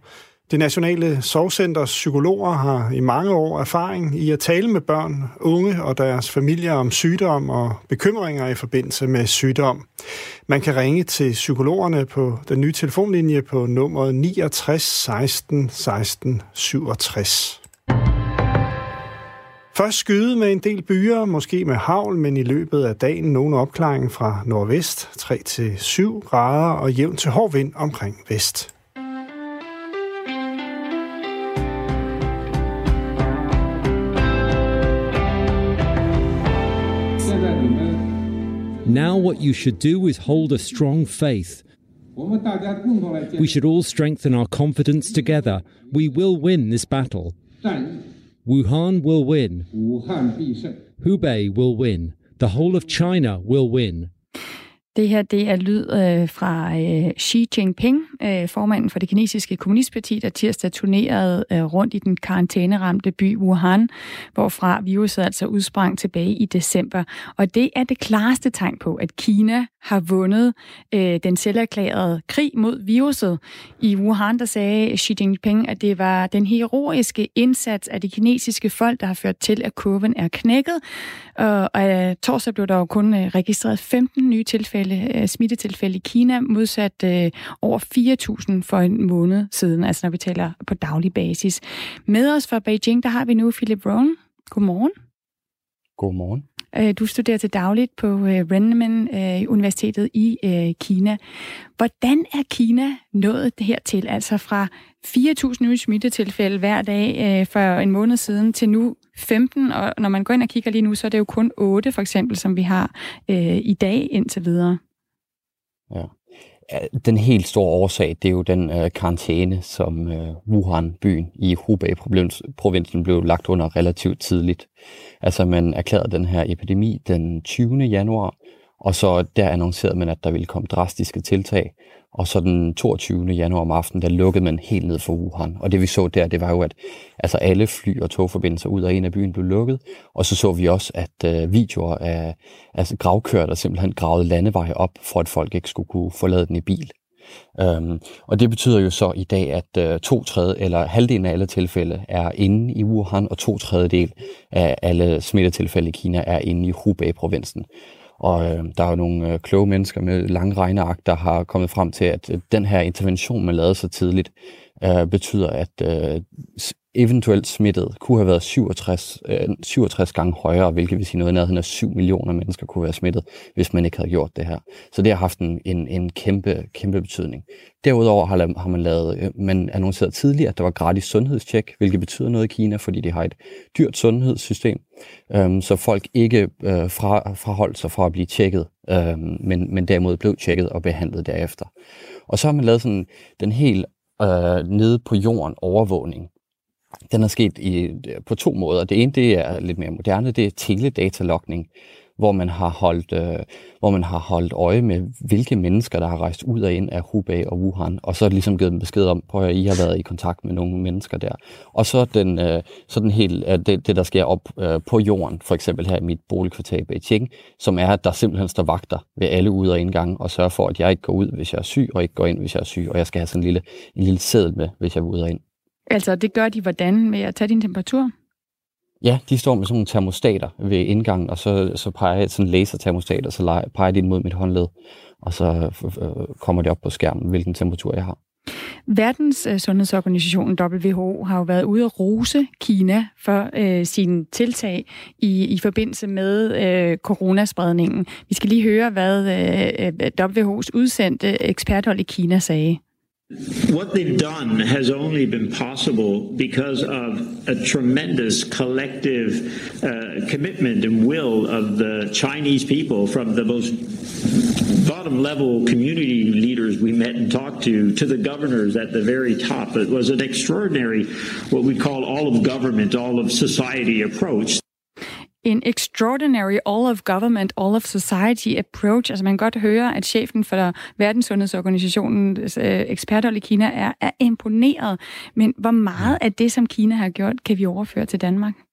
Det Nationale Sorgcenters psykologer har i mange år erfaring i at tale med børn, unge og deres familier om sygdom og bekymringer i forbindelse med sygdom. Man kan ringe til psykologerne på den nye telefonlinje på nummeret 69 16 16 67. Først skyde med en del byer, måske med havl, men i løbet af dagen nogen opklaring fra nordvest, 3-7 grader og jævn til hård vind omkring vest. Now, what you should do is hold a strong faith. We should all strengthen our confidence together. We will win this battle. Wuhan will win. Hubei will win. The whole of China will win. Det her det er lyd øh, fra øh, Xi Jinping, øh, formanden for det kinesiske kommunistparti, der tirsdag turnerede øh, rundt i den karantæneramte by Wuhan, hvorfra viruset altså udsprang tilbage i december. Og det er det klareste tegn på, at Kina har vundet øh, den selverklærede krig mod viruset. I Wuhan der sagde Xi Jinping, at det var den heroiske indsats af det kinesiske folk, der har ført til, at kurven er knækket. Og, og øh, torsdag blev der jo kun øh, registreret 15 nye tilfælde, øh, smittetilfælde i Kina, modsat øh, over 4.000 for en måned siden, altså når vi taler på daglig basis. Med os fra Beijing, der har vi nu Philip Rohn. Godmorgen. Godmorgen. Øh, du studerer til dagligt på Renmin øh, Universitetet i Kina. Hvordan er Kina nået det her til? Altså fra 4.000 nye smittetilfælde hver dag for en måned siden til nu 15, og når man går ind og kigger lige nu, så er det jo kun 8 for eksempel, som vi har øh, i dag indtil videre. Ja den helt store årsag, det er jo den øh, karantæne, som øh, Wuhan-byen i Hubei-provinsen blev lagt under relativt tidligt. Altså man erklærede den her epidemi den 20. januar, og så der annoncerede man, at der ville komme drastiske tiltag. Og så den 22. januar om aftenen, der lukkede man helt ned for Wuhan. Og det vi så der, det var jo, at altså alle fly- og togforbindelser ud af en af byen blev lukket. Og så så vi også, at øh, videoer af altså gravkører, der simpelthen gravede landeveje op, for at folk ikke skulle kunne forlade den i bil. Um, og det betyder jo så i dag, at uh, to tredje, eller halvdelen af alle tilfælde er inde i Wuhan, og to tredjedel af alle smittetilfælde i Kina er inde i Hubei-provinsen. Og øh, der er jo nogle øh, kloge mennesker med lange regneark, der har kommet frem til, at øh, den her intervention, man lavede så tidligt, øh, betyder, at øh, eventuelt smittet kunne have været 67, øh, 67 gange højere, hvilket vil sige noget i nærheden af 7 millioner mennesker kunne være smittet, hvis man ikke havde gjort det her. Så det har haft en, en, en kæmpe, kæmpe betydning. Derudover har, har man lavet, øh, man annonceret tidligere, at der var gratis sundhedstjek, hvilket betyder noget i Kina, fordi de har et dyrt sundhedssystem, øh, så folk ikke øh, fra, fraholdt sig fra at blive tjekket, øh, men, men derimod blev tjekket og behandlet derefter. Og så har man lavet sådan den helt øh, nede på jorden overvågning. Den er sket i, øh, på to måder. Det ene det er lidt mere moderne, det er teledatalogning, hvor man har holdt, øh, hvor man har holdt øje med, hvilke mennesker, der har rejst ud og ind af Hubei og Wuhan, og så er det ligesom givet dem besked om, prøv at I har været i kontakt med nogle mennesker der. Og så den, øh, så den helt, øh, det, det, der sker op øh, på jorden, for eksempel her i mit boligkvarter i Beijing, som er, at der simpelthen står vagter ved alle ud- og indgange, og sørger for, at jeg ikke går ud, hvis jeg er syg, og ikke går ind, hvis jeg er syg, og jeg skal have sådan en lille, en lille seddel med, hvis jeg er ude og ind. Altså, det gør de hvordan? Med at tage din temperatur? Ja, de står med sådan nogle termostater ved indgangen, og så, så peger jeg sådan lasertermostat, og så peger de mod mit håndled, og så øh, kommer det op på skærmen, hvilken temperatur jeg har. Verdens øh, Sundhedsorganisation WHO har jo været ude at rose Kina for øh, sine tiltag i, i forbindelse med øh, coronaspredningen. Vi skal lige høre, hvad øh, WHO's udsendte eksperthold i Kina sagde. What they've done has only been possible because of a tremendous collective uh, commitment and will of the Chinese people from the most bottom level community leaders we met and talked to, to the governors at the very top. It was an extraordinary, what we call all of government, all of society approach. En extraordinary all of government, all of society approach. Altså man kan godt høre, at chefen for Verdenssundhedsorganisationens øh, eksperter i Kina er, er imponeret. Men hvor meget af det, som Kina har gjort, kan vi overføre til Danmark?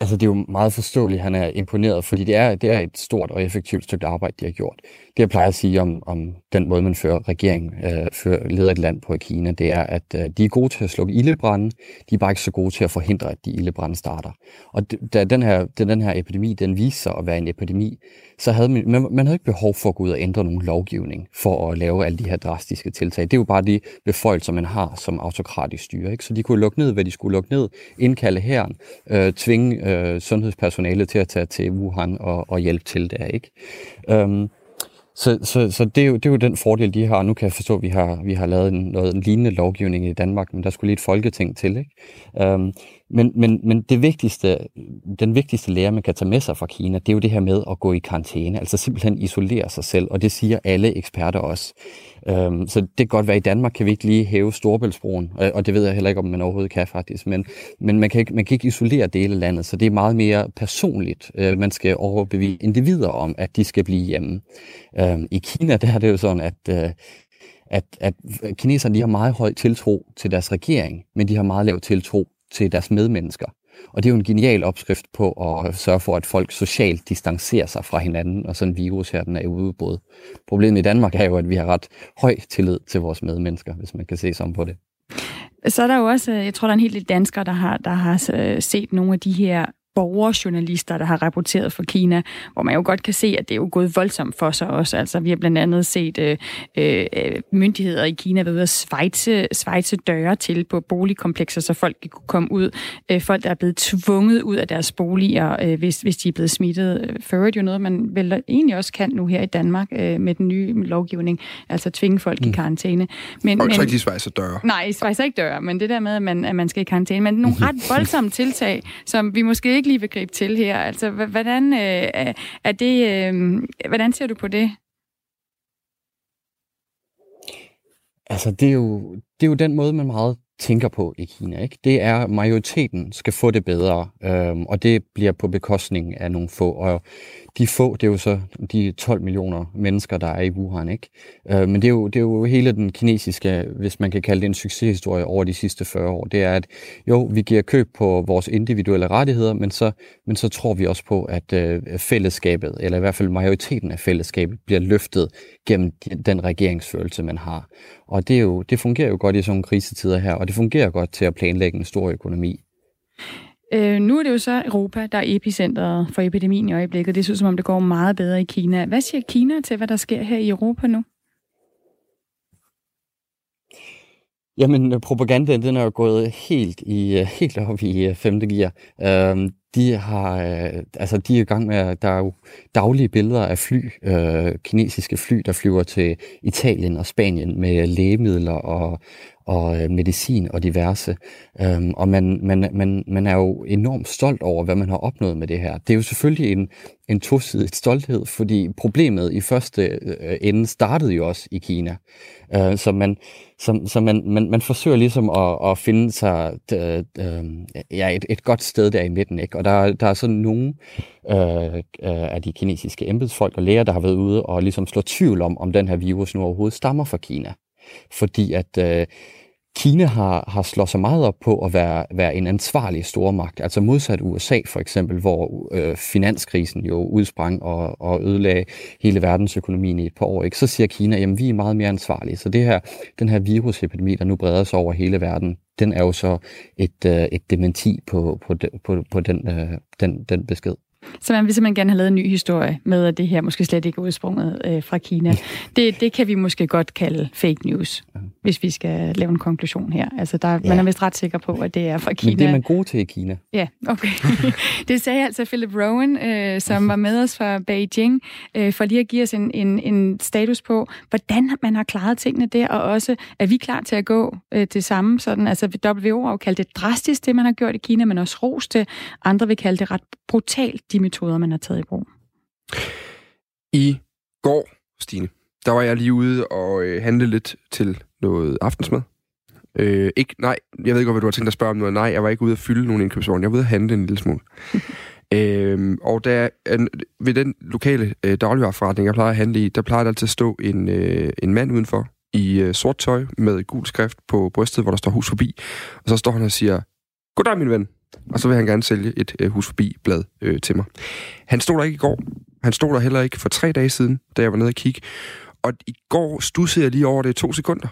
Altså, det er jo meget forståeligt, at han er imponeret, fordi det er, det er et stort og effektivt stykke arbejde, de har gjort. Det, jeg plejer at sige om, om den måde, man fører regering, øh, fører, leder et land på i Kina, det er, at øh, de er gode til at slukke ildebrænde, de er bare ikke så gode til at forhindre, at de ildebrænde starter. Og da den her, da den her epidemi, den viser sig at være en epidemi, så havde man, man, man havde ikke behov for at gå ud og ændre nogen lovgivning for at lave alle de her drastiske tiltag. Det er jo bare de beføjelser, man har som autokratisk styre. Ikke? Så de kunne lukke ned, hvad de skulle lukke ned, indkalde herren, øh, tvinge øh, sundhedspersonalet til at tage til Wuhan og, og hjælpe til der. Ikke? Øhm, så, så, så det, er jo, det er jo den fordel, de har. Nu kan jeg forstå, at vi har, vi har lavet en, noget en lignende lovgivning i Danmark, men der skulle lige et folketing til. Ikke? Øhm, men, men, men det vigtigste, den vigtigste lære, man kan tage med sig fra Kina, det er jo det her med at gå i karantæne, altså simpelthen isolere sig selv, og det siger alle eksperter også. Øhm, så det kan godt være, at i Danmark kan vi ikke lige hæve Storbæltsbroen, og, og det ved jeg heller ikke, om man overhovedet kan faktisk, men, men man, kan ikke, man kan ikke isolere dele af landet, så det er meget mere personligt. Øh, man skal overbevise individer om, at de skal blive hjemme. Øhm, I Kina, der er det jo sådan, at øh, at, at kineserne de har meget høj tiltro til deres regering, men de har meget lav tiltro til deres medmennesker. Og det er jo en genial opskrift på at sørge for, at folk socialt distancerer sig fra hinanden, og sådan en virus her, den er udbrud. Problemet i Danmark er jo, at vi har ret høj tillid til vores medmennesker, hvis man kan se sådan på det. Så er der jo også, øh, jeg tror, der er en hel del danskere, der har, der har øh, set nogle af de her borgerjournalister, der har rapporteret for Kina, hvor man jo godt kan se, at det er jo gået voldsomt for sig også. Altså, vi har blandt andet set øh, øh, myndigheder i Kina ude at svejse, svejse døre til på boligkomplekser, så folk kan kunne komme ud. Øh, folk, der er blevet tvunget ud af deres boliger, øh, hvis, hvis de er blevet smittet. For øvrigt jo noget, man vel egentlig også kan nu her i Danmark øh, med den nye lovgivning, altså tvinge folk mm. i karantæne. Men, og så ikke de svejser døre. Nej, svejser ikke døre, men det der med, at man, at man skal i karantæne. Men nogle ret voldsomme tiltag, som vi måske ikke lige vil gribe til her. Altså, hvordan, øh, er det, øh, hvordan ser du på det? Altså, det er, jo, det er jo den måde, man meget tænker på i Kina. Ikke? Det er, at majoriteten skal få det bedre, øhm, og det bliver på bekostning af nogle få. Og de få, det er jo så de 12 millioner mennesker, der er i Wuhan. Ikke? Øh, men det er, jo, det er jo hele den kinesiske, hvis man kan kalde det en succeshistorie over de sidste 40 år. Det er, at jo, vi giver køb på vores individuelle rettigheder, men så, men så tror vi også på, at øh, fællesskabet, eller i hvert fald majoriteten af fællesskabet, bliver løftet gennem den regeringsfølelse, man har. Og det, er jo, det fungerer jo godt i sådan nogle krisetider her, og det fungerer godt til at planlægge en stor økonomi. Øh, nu er det jo så Europa, der er epicentret for epidemien i øjeblikket. Det synes som om, det går meget bedre i Kina. Hvad siger Kina til, hvad der sker her i Europa nu? Jamen, propagandaen den er jo gået helt, i, øh, helt op i øh, femte gear. Øhm, de har, øh, altså de er i gang med, der er jo daglige billeder af fly, øh, kinesiske fly, der flyver til Italien og Spanien med lægemidler og, og øh, medicin og diverse. Øhm, og man, man, man, man er jo enormt stolt over, hvad man har opnået med det her. Det er jo selvfølgelig en, en tosidig stolthed, fordi problemet i første øh, ende startede jo også i Kina. Øh, så man, så, så man, man, man forsøger ligesom at, at finde sig øh, øh, ja, et, et godt sted der i midten. Ikke? Og der, der er sådan nogle øh, af de kinesiske embedsfolk og læger, der har været ude og ligesom slå tvivl om, om den her virus nu overhovedet stammer fra Kina. Fordi at øh, Kina har, har slået sig meget op på at være, være en ansvarlig stormagt, altså modsat USA for eksempel, hvor øh, finanskrisen jo udsprang og, og ødelagde hele verdensøkonomien i et par år. Ikke? Så siger Kina, at vi er meget mere ansvarlige. Så det her, den her virusepidemi, der nu breder sig over hele verden, den er jo så et, øh, et dementi på, på, på, på den, øh, den, den besked. Så man vil simpelthen gerne have lavet en ny historie med, at det her måske slet ikke er udsprunget øh, fra Kina. Det, det kan vi måske godt kalde fake news, hvis vi skal lave en konklusion her. Altså, der, ja. man er vist ret sikker på, at det er fra Kina. Men det er man god til i Kina. Ja, okay. det sagde altså Philip Rowan, øh, som var med os fra Beijing, øh, for lige at give os en, en, en status på, hvordan man har klaret tingene der, og også, er vi klar til at gå øh, til samme sådan, altså WHO har jo kaldt det drastisk, det man har gjort i Kina, men også ros til, andre vil kalde det ret brutalt, de metoder, man har taget i brug. I går, Stine, der var jeg lige ude og øh, handle lidt til noget aftensmad. Øh, ikke, nej, jeg ved ikke, hvad du har tænkt dig at spørge om noget. Nej, jeg var ikke ude at fylde nogle indkøbsvogne. Jeg var ude at handle en lille smule. øhm, og der, en, ved den lokale øh, dagligvarerforretning, jeg plejer at handle i, der plejer der altid at stå en, øh, en mand udenfor i øh, sort tøj med gul skrift på brystet, hvor der står hus forbi. Og så står han og siger, Goddag, min ven og så vil han gerne sælge et øh, hus forbi blad øh, til mig. Han stod der ikke i går. Han stod der heller ikke for tre dage siden, da jeg var nede og kigge. Og i går stussede jeg lige over det i to sekunder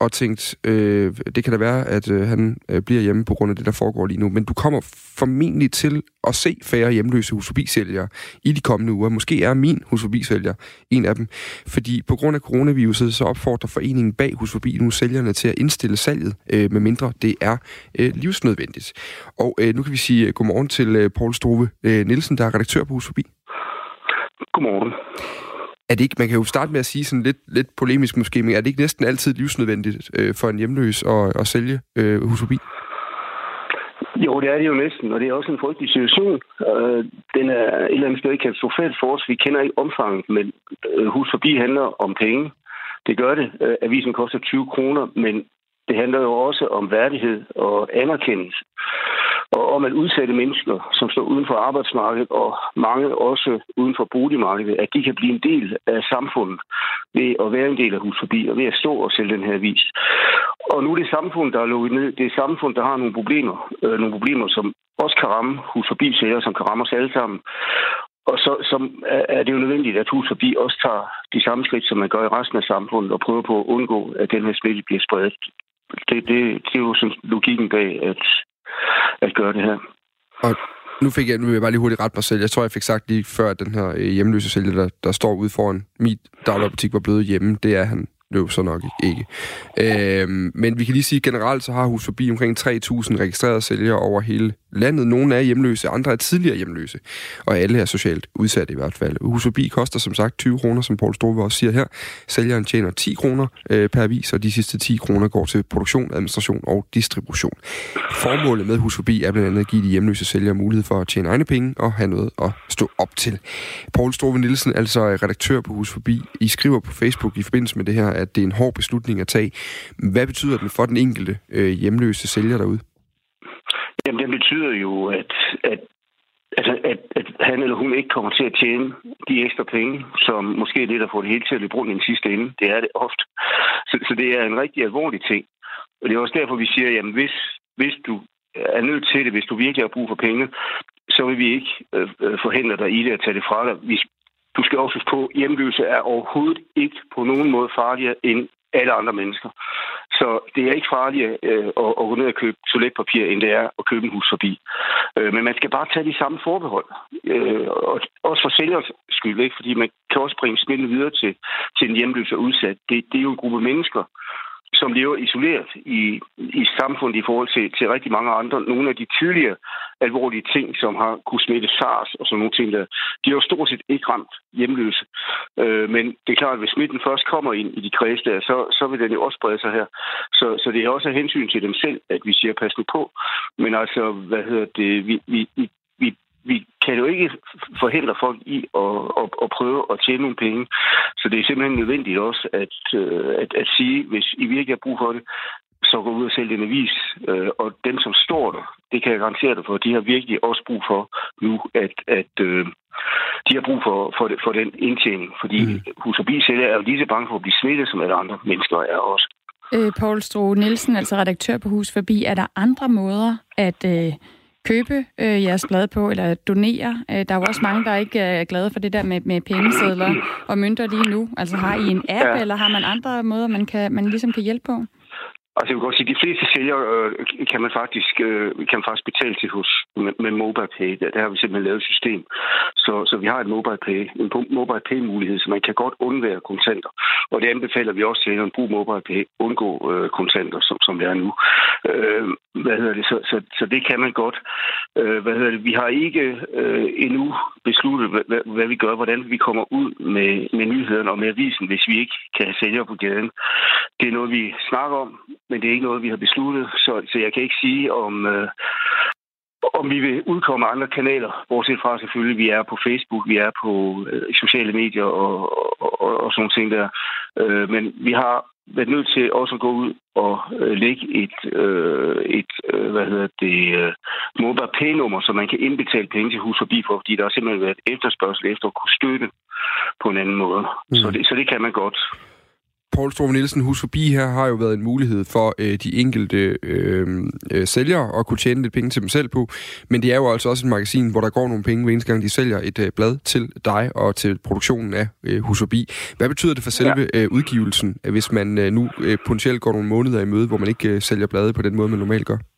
og tænkt, øh, det kan da være, at øh, han øh, bliver hjemme på grund af det, der foregår lige nu. Men du kommer formentlig til at se færre hjemløse husforbisælgere i de kommende uger. Måske er min husforbisælger en af dem. Fordi på grund af coronaviruset, så opfordrer foreningen bag husforbi nu sælgerne til at indstille salget, øh, med mindre det er øh, livsnødvendigt. Og øh, nu kan vi sige øh, godmorgen til øh, Paul Struve øh, Nielsen, der er redaktør på Husforbi. Godmorgen er det ikke, man kan jo starte med at sige sådan lidt, lidt polemisk måske, men er det ikke næsten altid livsnødvendigt øh, for en hjemløs at, at sælge øh, hus forbi? Jo, det er det jo næsten, og det er også en frygtelig situation. Øh, den er et eller andet sted katastrofalt for os. Vi kender ikke omfanget, men øh, hus forbi handler om penge. Det gør det. Øh, avisen koster 20 kroner, men det handler jo også om værdighed og anerkendelse og om at udsætte mennesker, som står uden for arbejdsmarkedet, og mange også uden for boligmarkedet, at de kan blive en del af samfundet ved at være en del af hus forbi, og ved at stå og sælge den her vis. Og nu er det samfund, der er lukket ned. Det er samfund, der har nogle problemer. Øh, nogle problemer, som også kan ramme hus forbi sælger, som kan ramme os alle sammen. Og så, så er det jo nødvendigt, at hus forbi også tager de samme skridt, som man gør i resten af samfundet, og prøver på at undgå, at den her smitte bliver spredt. Det, det, det er jo sådan logikken bag, at, at gøre det her. Og nu fik jeg, nu vil jeg bare lige hurtigt ret mig selv. Jeg tror, jeg fik sagt lige før, at den her øh, hjemløse sælger, der, der står ude foran mit dagligbutik, var blevet hjemme. Det er han jo så nok ikke. Øhm, men vi kan lige sige, at generelt så har Hus Forbi omkring 3.000 registrerede sælgere over hele landet. Nogle er hjemløse, andre er tidligere hjemløse. Og alle er socialt udsatte i hvert fald. Hus Forbi koster som sagt 20 kroner, som Poul Strove også siger her. Sælgeren tjener 10 kroner øh, per avis, og de sidste 10 kroner går til produktion, administration og distribution. Formålet med Hus Forbi er blandt andet at give de hjemløse sælgere mulighed for at tjene egne penge og have noget at stå op til. Poul Strove Nielsen, altså redaktør på Hus Forbi, I skriver på Facebook i forbindelse med det her, at det er en hård beslutning at tage. Hvad betyder den for den enkelte øh, hjemløse sælger derude? Jamen, det betyder jo, at, at Altså, at, at han eller hun ikke kommer til at tjene de ekstra penge, som måske er det, der får det hele til at løbe rundt i den sidste ende. Det er det ofte. Så, så det er en rigtig alvorlig ting. Og det er også derfor, vi siger, jamen hvis, hvis du er nødt til det, hvis du virkelig har brug for penge, så vil vi ikke øh, øh forhindre dig i det at tage det fra dig. Vi, du skal også huske på, at hjemløse er overhovedet ikke på nogen måde farligere end alle andre mennesker. Så det er ikke farligt øh, at, at gå ned og købe toiletpapir, end det er at købe en hus forbi. Øh, men man skal bare tage de samme forbehold. Øh, og også for sælgers skyld, ikke? fordi man kan også bringe smitten videre til, til en hjemløs og udsat. Det, det er jo en gruppe mennesker, som lever isoleret i, i samfundet i forhold til, til rigtig mange andre. Nogle af de tidligere alvorlige ting, som har kunne smitte SARS og sådan nogle ting, der, de har jo stort set ikke ramt hjemløse. Øh, men det er klart, at hvis smitten først kommer ind i de kreds der, så, så vil den jo også sprede sig her. Så, så det er også af hensyn til dem selv, at vi siger, pas nu på. Men altså, hvad hedder det, vi, vi, vi kan jo ikke forhindre folk i at, at, at prøve at tjene nogle penge. Så det er simpelthen nødvendigt også at, øh, at, at sige, hvis I virkelig har brug for det, så gå ud og sælge en avis. Øh, og dem, som står der, det kan jeg garantere dig for, de har virkelig også brug for nu, at, at øh, de har brug for, for, for den indtjening. Fordi mm. hus og sælger er jo lige så bange for at blive smittet, som alle andre mennesker er også. Øh, Poul Stroh Nielsen, altså redaktør på Hus Forbi, er der andre måder at... Øh købe øh, jeres blad på, eller donere. Øh, der er jo også mange, der ikke er glade for det der med, med pengesedler og mønter lige nu. Altså har I en app, ja. eller har man andre måder, man, kan, man ligesom kan hjælpe på? Altså, jeg vil godt sige, at de fleste sælgere øh, kan man faktisk øh, kan man faktisk betale til hos med, med MobilePay. Der, der har vi simpelthen lavet et system. Så, så vi har et mobile pay, en mobile pay mulighed, så man kan godt undvære kontanter. Og det anbefaler vi også til, at man mobile pay, undgå øh, kontanter, som, som det er nu. Øh, hvad hedder det? Så, så, så det kan man godt. Øh, hvad hedder det? Vi har ikke øh, endnu besluttet, hvad, hvad, hvad vi gør, hvordan vi kommer ud med, med nyhederne og med avisen, hvis vi ikke kan have sælgere på gaden. Det er noget, vi snakker om men det er ikke noget, vi har besluttet, så, så jeg kan ikke sige, om, øh, om vi vil udkomme andre kanaler, bortset fra selvfølgelig, vi er på Facebook, vi er på øh, sociale medier og, og, og, og sådan ting der. Øh, men vi har været nødt til også at gå ud og øh, lægge et, øh, et øh, hvad hedder det, øh, mobile pay-nummer, så man kan indbetale penge til hus forbi for, fordi der har simpelthen været spørgsmål efter at kunne støtte på en anden måde. Mm. Så, det, så det kan man godt. Paul Storm Nielsen, Hus Forbi her har jo været en mulighed for øh, de enkelte øh, øh, sælgere at kunne tjene lidt penge til dem selv på. Men det er jo altså også et magasin, hvor der går nogle penge hver eneste gang, de sælger et øh, blad til dig og til produktionen af øh, Hus Forbi. Hvad betyder det for selve øh, udgivelsen, hvis man øh, nu øh, potentielt går nogle måneder i møde, hvor man ikke øh, sælger blade på den måde, man normalt gør?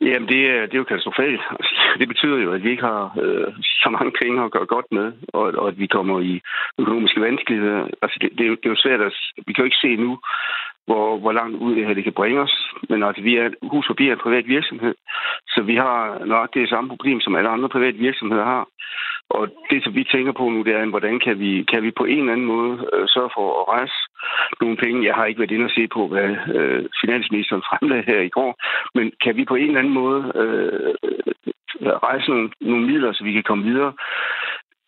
Jamen, det er, det er jo katastrofalt. Det betyder jo, at vi ikke har øh, så mange penge at gøre godt med, og, og at vi kommer i økonomiske vanskeligheder. Altså, det, det, er jo, det er jo svært at... Vi kan jo ikke se nu, hvor, hvor langt ud det her det kan bringe os. Men altså, vi er hus forbi en privat virksomhed, så vi har nok det samme problem, som alle andre private virksomheder har. Og det, som vi tænker på nu, det er, hvordan kan vi, kan vi på en eller anden måde øh, sørge for at rejse nogle penge. Jeg har ikke været inde og se på, hvad øh, finansministeren fremlagde her i går, men kan vi på en eller anden måde øh, rejse nogle, nogle midler, så vi kan komme videre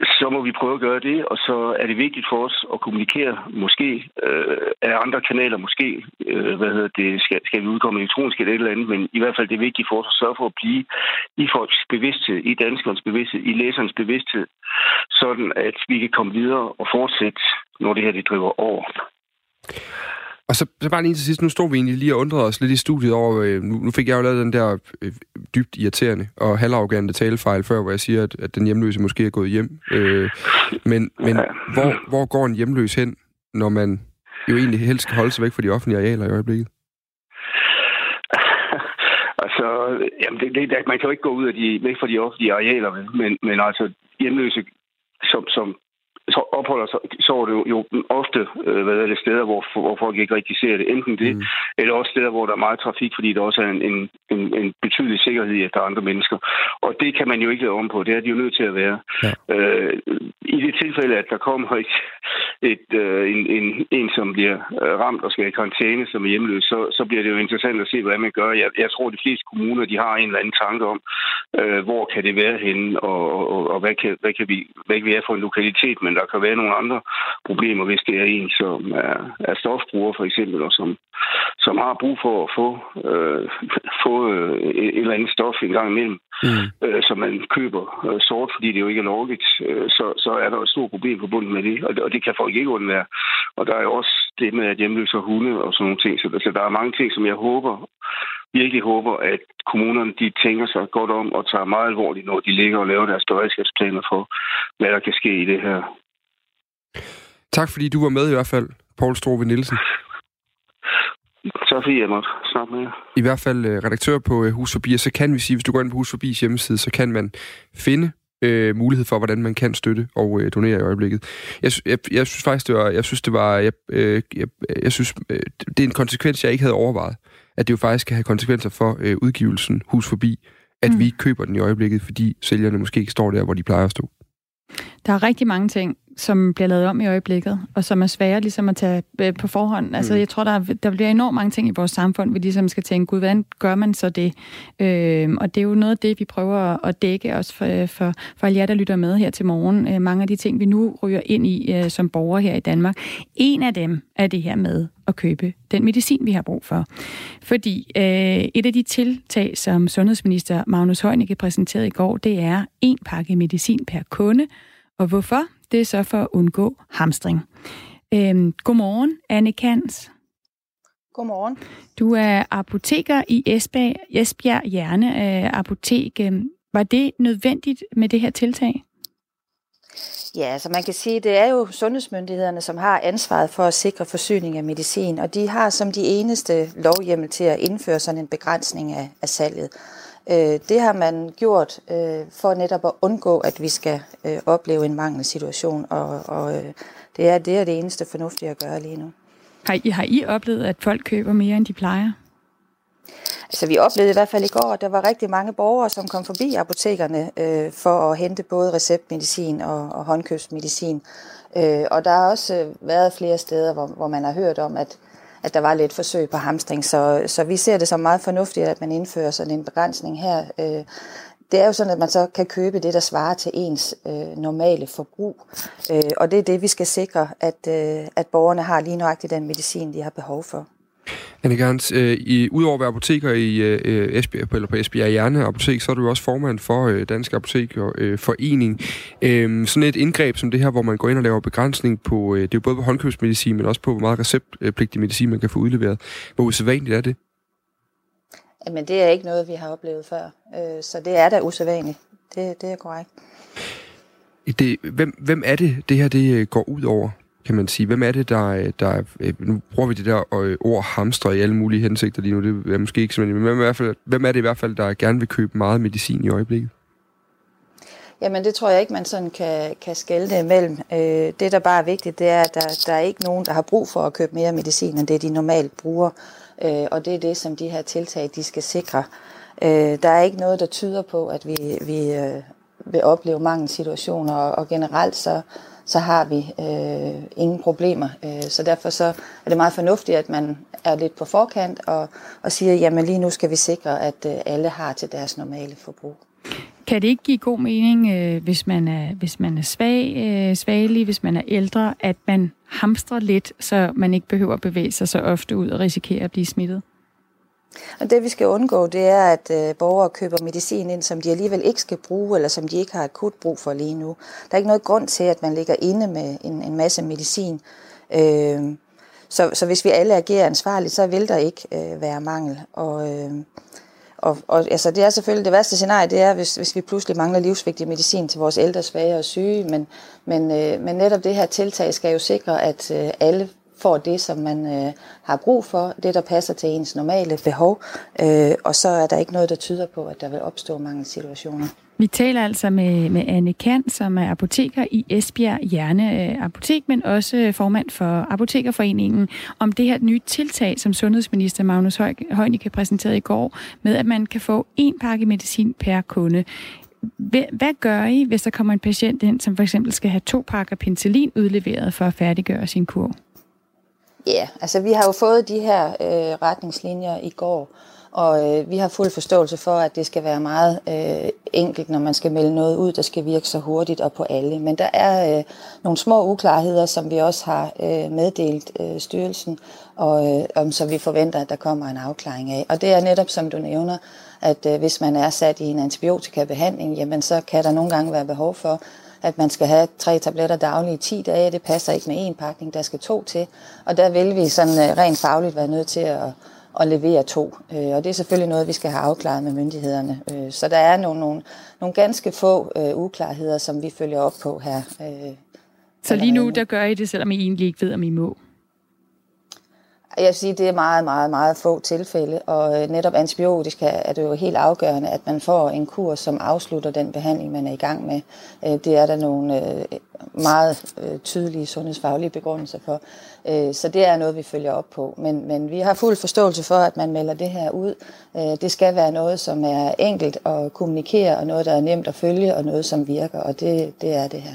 så må vi prøve at gøre det, og så er det vigtigt for os at kommunikere, måske øh, af andre kanaler, måske øh, hvad hedder det, skal, skal vi udkomme elektronisk eller et eller andet, men i hvert fald det er vigtigt for os at sørge for at blive i folks bevidsthed, i danskernes bevidsthed, i læsernes bevidsthed, sådan at vi kan komme videre og fortsætte, når det her det driver over. Og så, så bare lige til sidst, nu står vi egentlig lige og undrede os lidt i studiet over, øh, nu, nu fik jeg jo lavet den der øh, dybt irriterende og halvarrogante talefejl før, hvor jeg siger, at, at den hjemløse måske er gået hjem. Øh, men men hvor, hvor går en hjemløs hen, når man jo egentlig helst skal holde sig væk fra de offentlige arealer i øjeblikket? altså, jamen det, det, man kan jo ikke gå ud af de, væk fra de offentlige arealer, men, men altså hjemløse, som, som så opholder sig, så er det jo, jo ofte øh, hvad er det, steder, hvor, hvor folk ikke rigtig ser det. Enten det, mm. eller også steder, hvor der er meget trafik, fordi der også er en, en, en, en betydelig sikkerhed i, at der er andre mennesker. Og det kan man jo ikke lave om på. Det er de jo nødt til at være. Ja. Øh, I det tilfælde, at der kommer et, et, øh, en, en, en, som bliver øh, ramt og skal i karantæne, som er hjemløs, så, så bliver det jo interessant at se, hvad man gør. Jeg, jeg tror, de fleste kommuner de har en eller anden tanke om, øh, hvor kan det være henne, og, og, og hvad, kan, hvad, kan vi, hvad kan vi have for en lokalitet, men der kan være nogle andre problemer, hvis det er en, som er, er stofbruger for eksempel, og som, som har brug for at få, øh, få øh, et eller andet stof en gang imellem, mm. øh, som man køber øh, sort, fordi det jo ikke er lovligt, øh, så, så er der et stort problem forbundet med det, og, og det kan folk ikke undvære. Og der er jo også det med, at hjemløse hunde og sådan nogle ting, så, så der er mange ting, som jeg håber virkelig håber, at kommunerne de tænker sig godt om og tager meget alvorligt, når de ligger og laver deres beredskabsplaner for, hvad der kan ske i det her Tak fordi du var med i hvert fald, Paul Strove Nielsen. Tak fordi jeg måtte snakke med jer. I hvert fald uh, redaktør på uh, Hus Forbi, og så kan vi sige, hvis du går ind på Hus Forbi hjemmeside, så kan man finde uh, mulighed for, hvordan man kan støtte og uh, donere i øjeblikket. Jeg, jeg, jeg synes faktisk, det var, jeg synes, det var, jeg, uh, jeg, jeg synes, uh, det er en konsekvens, jeg ikke havde overvejet, at det jo faktisk kan have konsekvenser for uh, udgivelsen Hus Forbi, at mm. vi ikke køber den i øjeblikket, fordi sælgerne måske ikke står der, hvor de plejer at stå. Der er rigtig mange ting, som bliver lavet om i øjeblikket, og som er svære ligesom at tage øh, på forhånd. Altså, mm. jeg tror, der, der bliver enormt mange ting i vores samfund, vi ligesom skal tænke, gud, hvordan gør man så det? Øh, og det er jo noget af det, vi prøver at dække også for, for, for alle jer, der lytter med her til morgen. Øh, mange af de ting, vi nu ryger ind i øh, som borgere her i Danmark. En af dem er det her med at købe den medicin, vi har brug for. Fordi øh, et af de tiltag, som sundhedsminister Magnus Heunicke præsenterede i går, det er en pakke medicin per kunde. Og hvorfor? Det er så for at undgå hamstring. Øhm, godmorgen, Anne Kans. Godmorgen. Du er apoteker i Esbjerg, Esbjerg Hjerne øh, Apotek. Øhm, var det nødvendigt med det her tiltag? Ja, så altså man kan sige, det er jo sundhedsmyndighederne, som har ansvaret for at sikre forsyning af medicin, og de har som de eneste lovhjemmel til at indføre sådan en begrænsning af, af salget. Øh, det har man gjort øh, for netop at undgå, at vi skal øh, opleve en mangelsituation, og, og øh, det, er, det er det eneste fornuftige at gøre lige nu. Har I, har I oplevet, at folk køber mere, end de plejer? Altså, vi oplevede i hvert fald i går, at der var rigtig mange borgere, som kom forbi apotekerne øh, for at hente både receptmedicin og, og håndkøbsmedicin. Øh, og der har også øh, været flere steder, hvor, hvor man har hørt om, at at der var lidt forsøg på hamstring. Så, så vi ser det som meget fornuftigt, at man indfører sådan en begrænsning her. Øh, det er jo sådan, at man så kan købe det, der svarer til ens øh, normale forbrug. Øh, og det er det, vi skal sikre, at, øh, at borgerne har lige nøjagtigt den medicin, de har behov for. Anne Gerns, øh, i, udover at være apoteker i øh, Esbjerg, eller på Esbjerg Hjerne Apotek, så er du også formand for øh, Dansk Apotek og øh, Forening. Øh, sådan et indgreb som det her, hvor man går ind og laver begrænsning på, øh, det er jo både på håndkøbsmedicin, men også på, hvor meget receptpligtig medicin man kan få udleveret. Hvor usædvanligt er det? Jamen, det er ikke noget, vi har oplevet før. Øh, så det er da usædvanligt. Det, det er korrekt. Det, hvem, hvem er det, det her det øh, går ud over? Kan man sige. Hvem er det, der, øh, der øh, nu bruger vi det der øh, ord hamstre i alle mulige hensigter lige nu, det er måske ikke simpelthen, men hvem er, i hvert fald, hvem er det i hvert fald, der gerne vil købe meget medicin i øjeblikket? Jamen det tror jeg ikke, man sådan kan, kan skælde det imellem. Øh, det, der bare er vigtigt, det er, at der, der er ikke nogen, der har brug for at købe mere medicin, end det de normalt bruger. Øh, og det er det, som de her tiltag, de skal sikre. Øh, der er ikke noget, der tyder på, at vi, vi øh, vil opleve mangelsituationer, og, og generelt så, så har vi øh, ingen problemer. Øh, så derfor så er det meget fornuftigt, at man er lidt på forkant og, og siger, jamen lige nu skal vi sikre, at øh, alle har til deres normale forbrug. Kan det ikke give god mening, øh, hvis man er, hvis man er svag, øh, svagelig, hvis man er ældre, at man hamstrer lidt, så man ikke behøver at bevæge sig så ofte ud og risikere at blive smittet? Og det vi skal undgå, det er, at øh, borgere køber medicin ind, som de alligevel ikke skal bruge, eller som de ikke har akut brug for lige nu. Der er ikke noget grund til, at man ligger inde med en, en masse medicin. Øh, så, så hvis vi alle agerer ansvarligt, så vil der ikke øh, være mangel. Og, øh, og, og altså, det er selvfølgelig det værste scenarie, det er, hvis, hvis vi pludselig mangler livsvigtig medicin til vores ældre, svage og syge. Men, men, øh, men netop det her tiltag skal jo sikre, at øh, alle får det, som man øh, har brug for, det der passer til ens normale behov, øh, og så er der ikke noget, der tyder på, at der vil opstå mange situationer. Vi taler altså med, med Anne Kant, som er apoteker i Esbjerg Hjerne øh, Apotek, men også øh, formand for Apotekerforeningen, om det her nye tiltag, som sundhedsminister Magnus Heunicke præsenterede i går, med at man kan få en pakke medicin per kunde. Hvad gør I, hvis der kommer en patient ind, som for eksempel skal have to pakker penicillin udleveret for at færdiggøre sin kur? Ja, yeah, altså vi har jo fået de her øh, retningslinjer i går, og øh, vi har fuld forståelse for, at det skal være meget øh, enkelt, når man skal melde noget ud, der skal virke så hurtigt og på alle. Men der er øh, nogle små uklarheder, som vi også har øh, meddelt øh, styrelsen, og øh, om så vi forventer, at der kommer en afklaring af. Og det er netop, som du nævner, at øh, hvis man er sat i en antibiotikabehandling, jamen så kan der nogle gange være behov for, at man skal have tre tabletter dagligt i 10 dage. Det passer ikke med en pakning, der skal to til. Og der vil vi sådan øh, rent fagligt være nødt til at, at levere to. Øh, og det er selvfølgelig noget, vi skal have afklaret med myndighederne. Øh, så der er nogle, nogle, nogle ganske få uklarheder, som vi følger op på her. Så lige nu, der gør I det, selvom I egentlig ikke ved, om I må? Jeg vil sige, det er meget, meget, meget få tilfælde, og øh, netop antibiotika er det jo helt afgørende, at man får en kur, som afslutter den behandling, man er i gang med. Øh, det er der nogle øh, meget tydelige sundhedsfaglige begrundelser for. Så det er noget, vi følger op på. Men, men vi har fuld forståelse for, at man melder det her ud. Det skal være noget, som er enkelt at kommunikere, og noget, der er nemt at følge, og noget, som virker, og det, det er det her.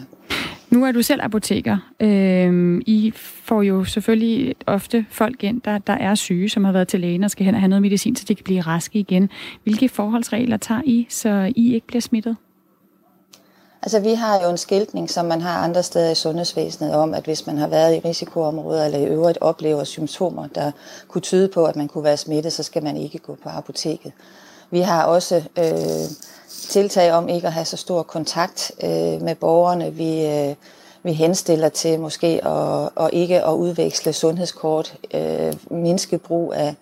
Nu er du selv apoteker. Øh, I får jo selvfølgelig ofte folk ind, der, der er syge, som har været til lægen og skal hen og have noget medicin, så de kan blive raske igen. Hvilke forholdsregler tager I, så I ikke bliver smittet? Altså, vi har jo en skiltning, som man har andre steder i sundhedsvæsenet, om, at hvis man har været i risikoområder eller i øvrigt oplever symptomer, der kunne tyde på, at man kunne være smittet, så skal man ikke gå på apoteket. Vi har også øh, tiltag om ikke at have så stor kontakt øh, med borgerne. Vi, øh, vi henstiller til måske at, at ikke at udveksle sundhedskort, øh, mindske brug af,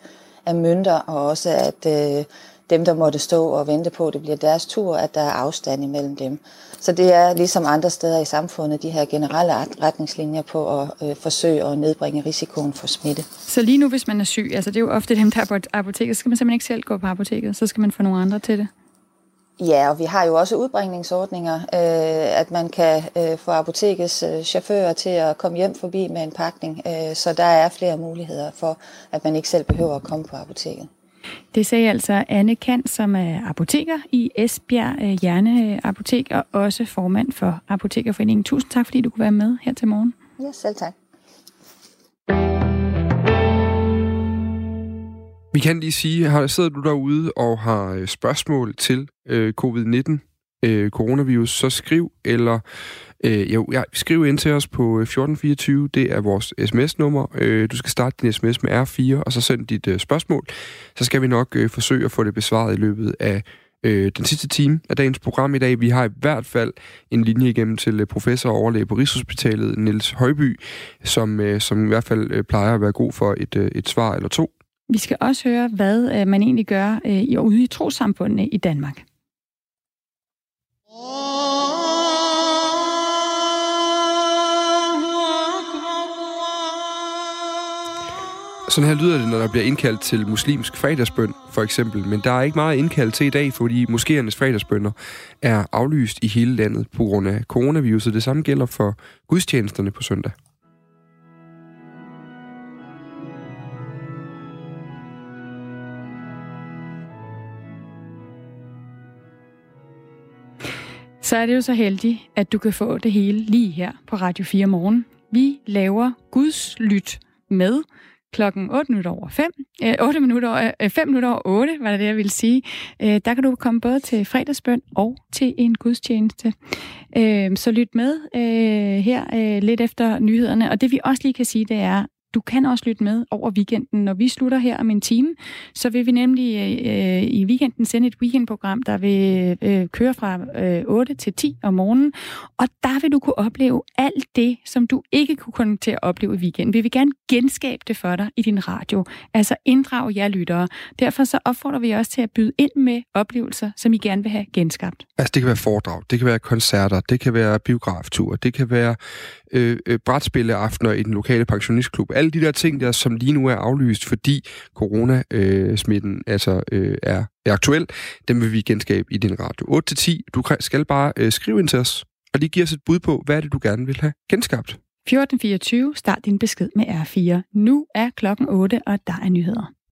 af mønter, og også at øh, dem, der måtte stå og vente på, at det bliver deres tur, at der er afstand imellem dem. Så det er ligesom andre steder i samfundet, de her generelle retningslinjer på at øh, forsøge at nedbringe risikoen for smitte. Så lige nu, hvis man er syg, altså det er jo ofte dem, der er på apoteket, så skal man simpelthen ikke selv gå på apoteket, så skal man få nogle andre til det? Ja, og vi har jo også udbringningsordninger, øh, at man kan øh, få apotekets øh, chauffører til at komme hjem forbi med en pakning, øh, så der er flere muligheder for, at man ikke selv behøver at komme på apoteket. Det sagde altså Anne Kant, som er apoteker i Esbjerg øh, Hjerne Apotek, og også formand for Apotekerforeningen. Tusind tak, fordi du kunne være med her til morgen. Ja, selv tak. Vi kan lige sige, har sidder du derude og har øh, spørgsmål til øh, covid-19, øh, coronavirus, så skriv eller øh, jo, ja, skriv ind til os på øh, 1424. Det er vores sms-nummer. Øh, du skal starte din sms med R4, og så send dit øh, spørgsmål. Så skal vi nok øh, forsøge at få det besvaret i løbet af øh, den sidste time af dagens program i dag. Vi har i hvert fald en linje igennem til øh, professor og overlæge på Rigshospitalet, Niels Højby, som, øh, som i hvert fald øh, plejer at være god for et, øh, et svar eller to vi skal også høre, hvad øh, man egentlig gør øh, ude i trosamfundene i Danmark. Sådan her lyder det, når der bliver indkaldt til muslimsk fredagsbøn, for eksempel. Men der er ikke meget indkaldt til i dag, fordi moskéernes fredagsbønder er aflyst i hele landet på grund af coronaviruset. Det samme gælder for gudstjenesterne på søndag. Så er det jo så heldigt, at du kan få det hele lige her på Radio 4 morgen. Vi laver Guds lyt med klokken 8 minutter over 5. Øh, 8 minutter, øh, 5 minutter over 8, var det det, jeg ville sige. Øh, der kan du komme både til fredagsbøn og til en gudstjeneste. Øh, så lyt med øh, her øh, lidt efter nyhederne. Og det vi også lige kan sige, det er, du kan også lytte med over weekenden. Når vi slutter her om en time, så vil vi nemlig øh, i weekenden sende et weekendprogram, der vil øh, køre fra øh, 8 til 10 om morgenen. Og der vil du kunne opleve alt det, som du ikke kunne komme til at opleve i weekenden. Vi vil gerne genskabe det for dig i din radio. Altså inddrage jer lyttere. Derfor så opfordrer vi også til at byde ind med oplevelser, som I gerne vil have genskabt. Altså det kan være foredrag, det kan være koncerter, det kan være biografture, det kan være øh, øh, brætspilleaftener i den lokale pensionistklub. Alle de der ting der, som lige nu er aflyst, fordi coronasmitten øh, altså, øh, er, er aktuel, dem vil vi genskabe i din radio. 8-10, du skal bare øh, skrive ind til os, og lige give os et bud på, hvad er det, du gerne vil have genskabt. 14.24, start din besked med R4. Nu er klokken 8, og der er nyheder.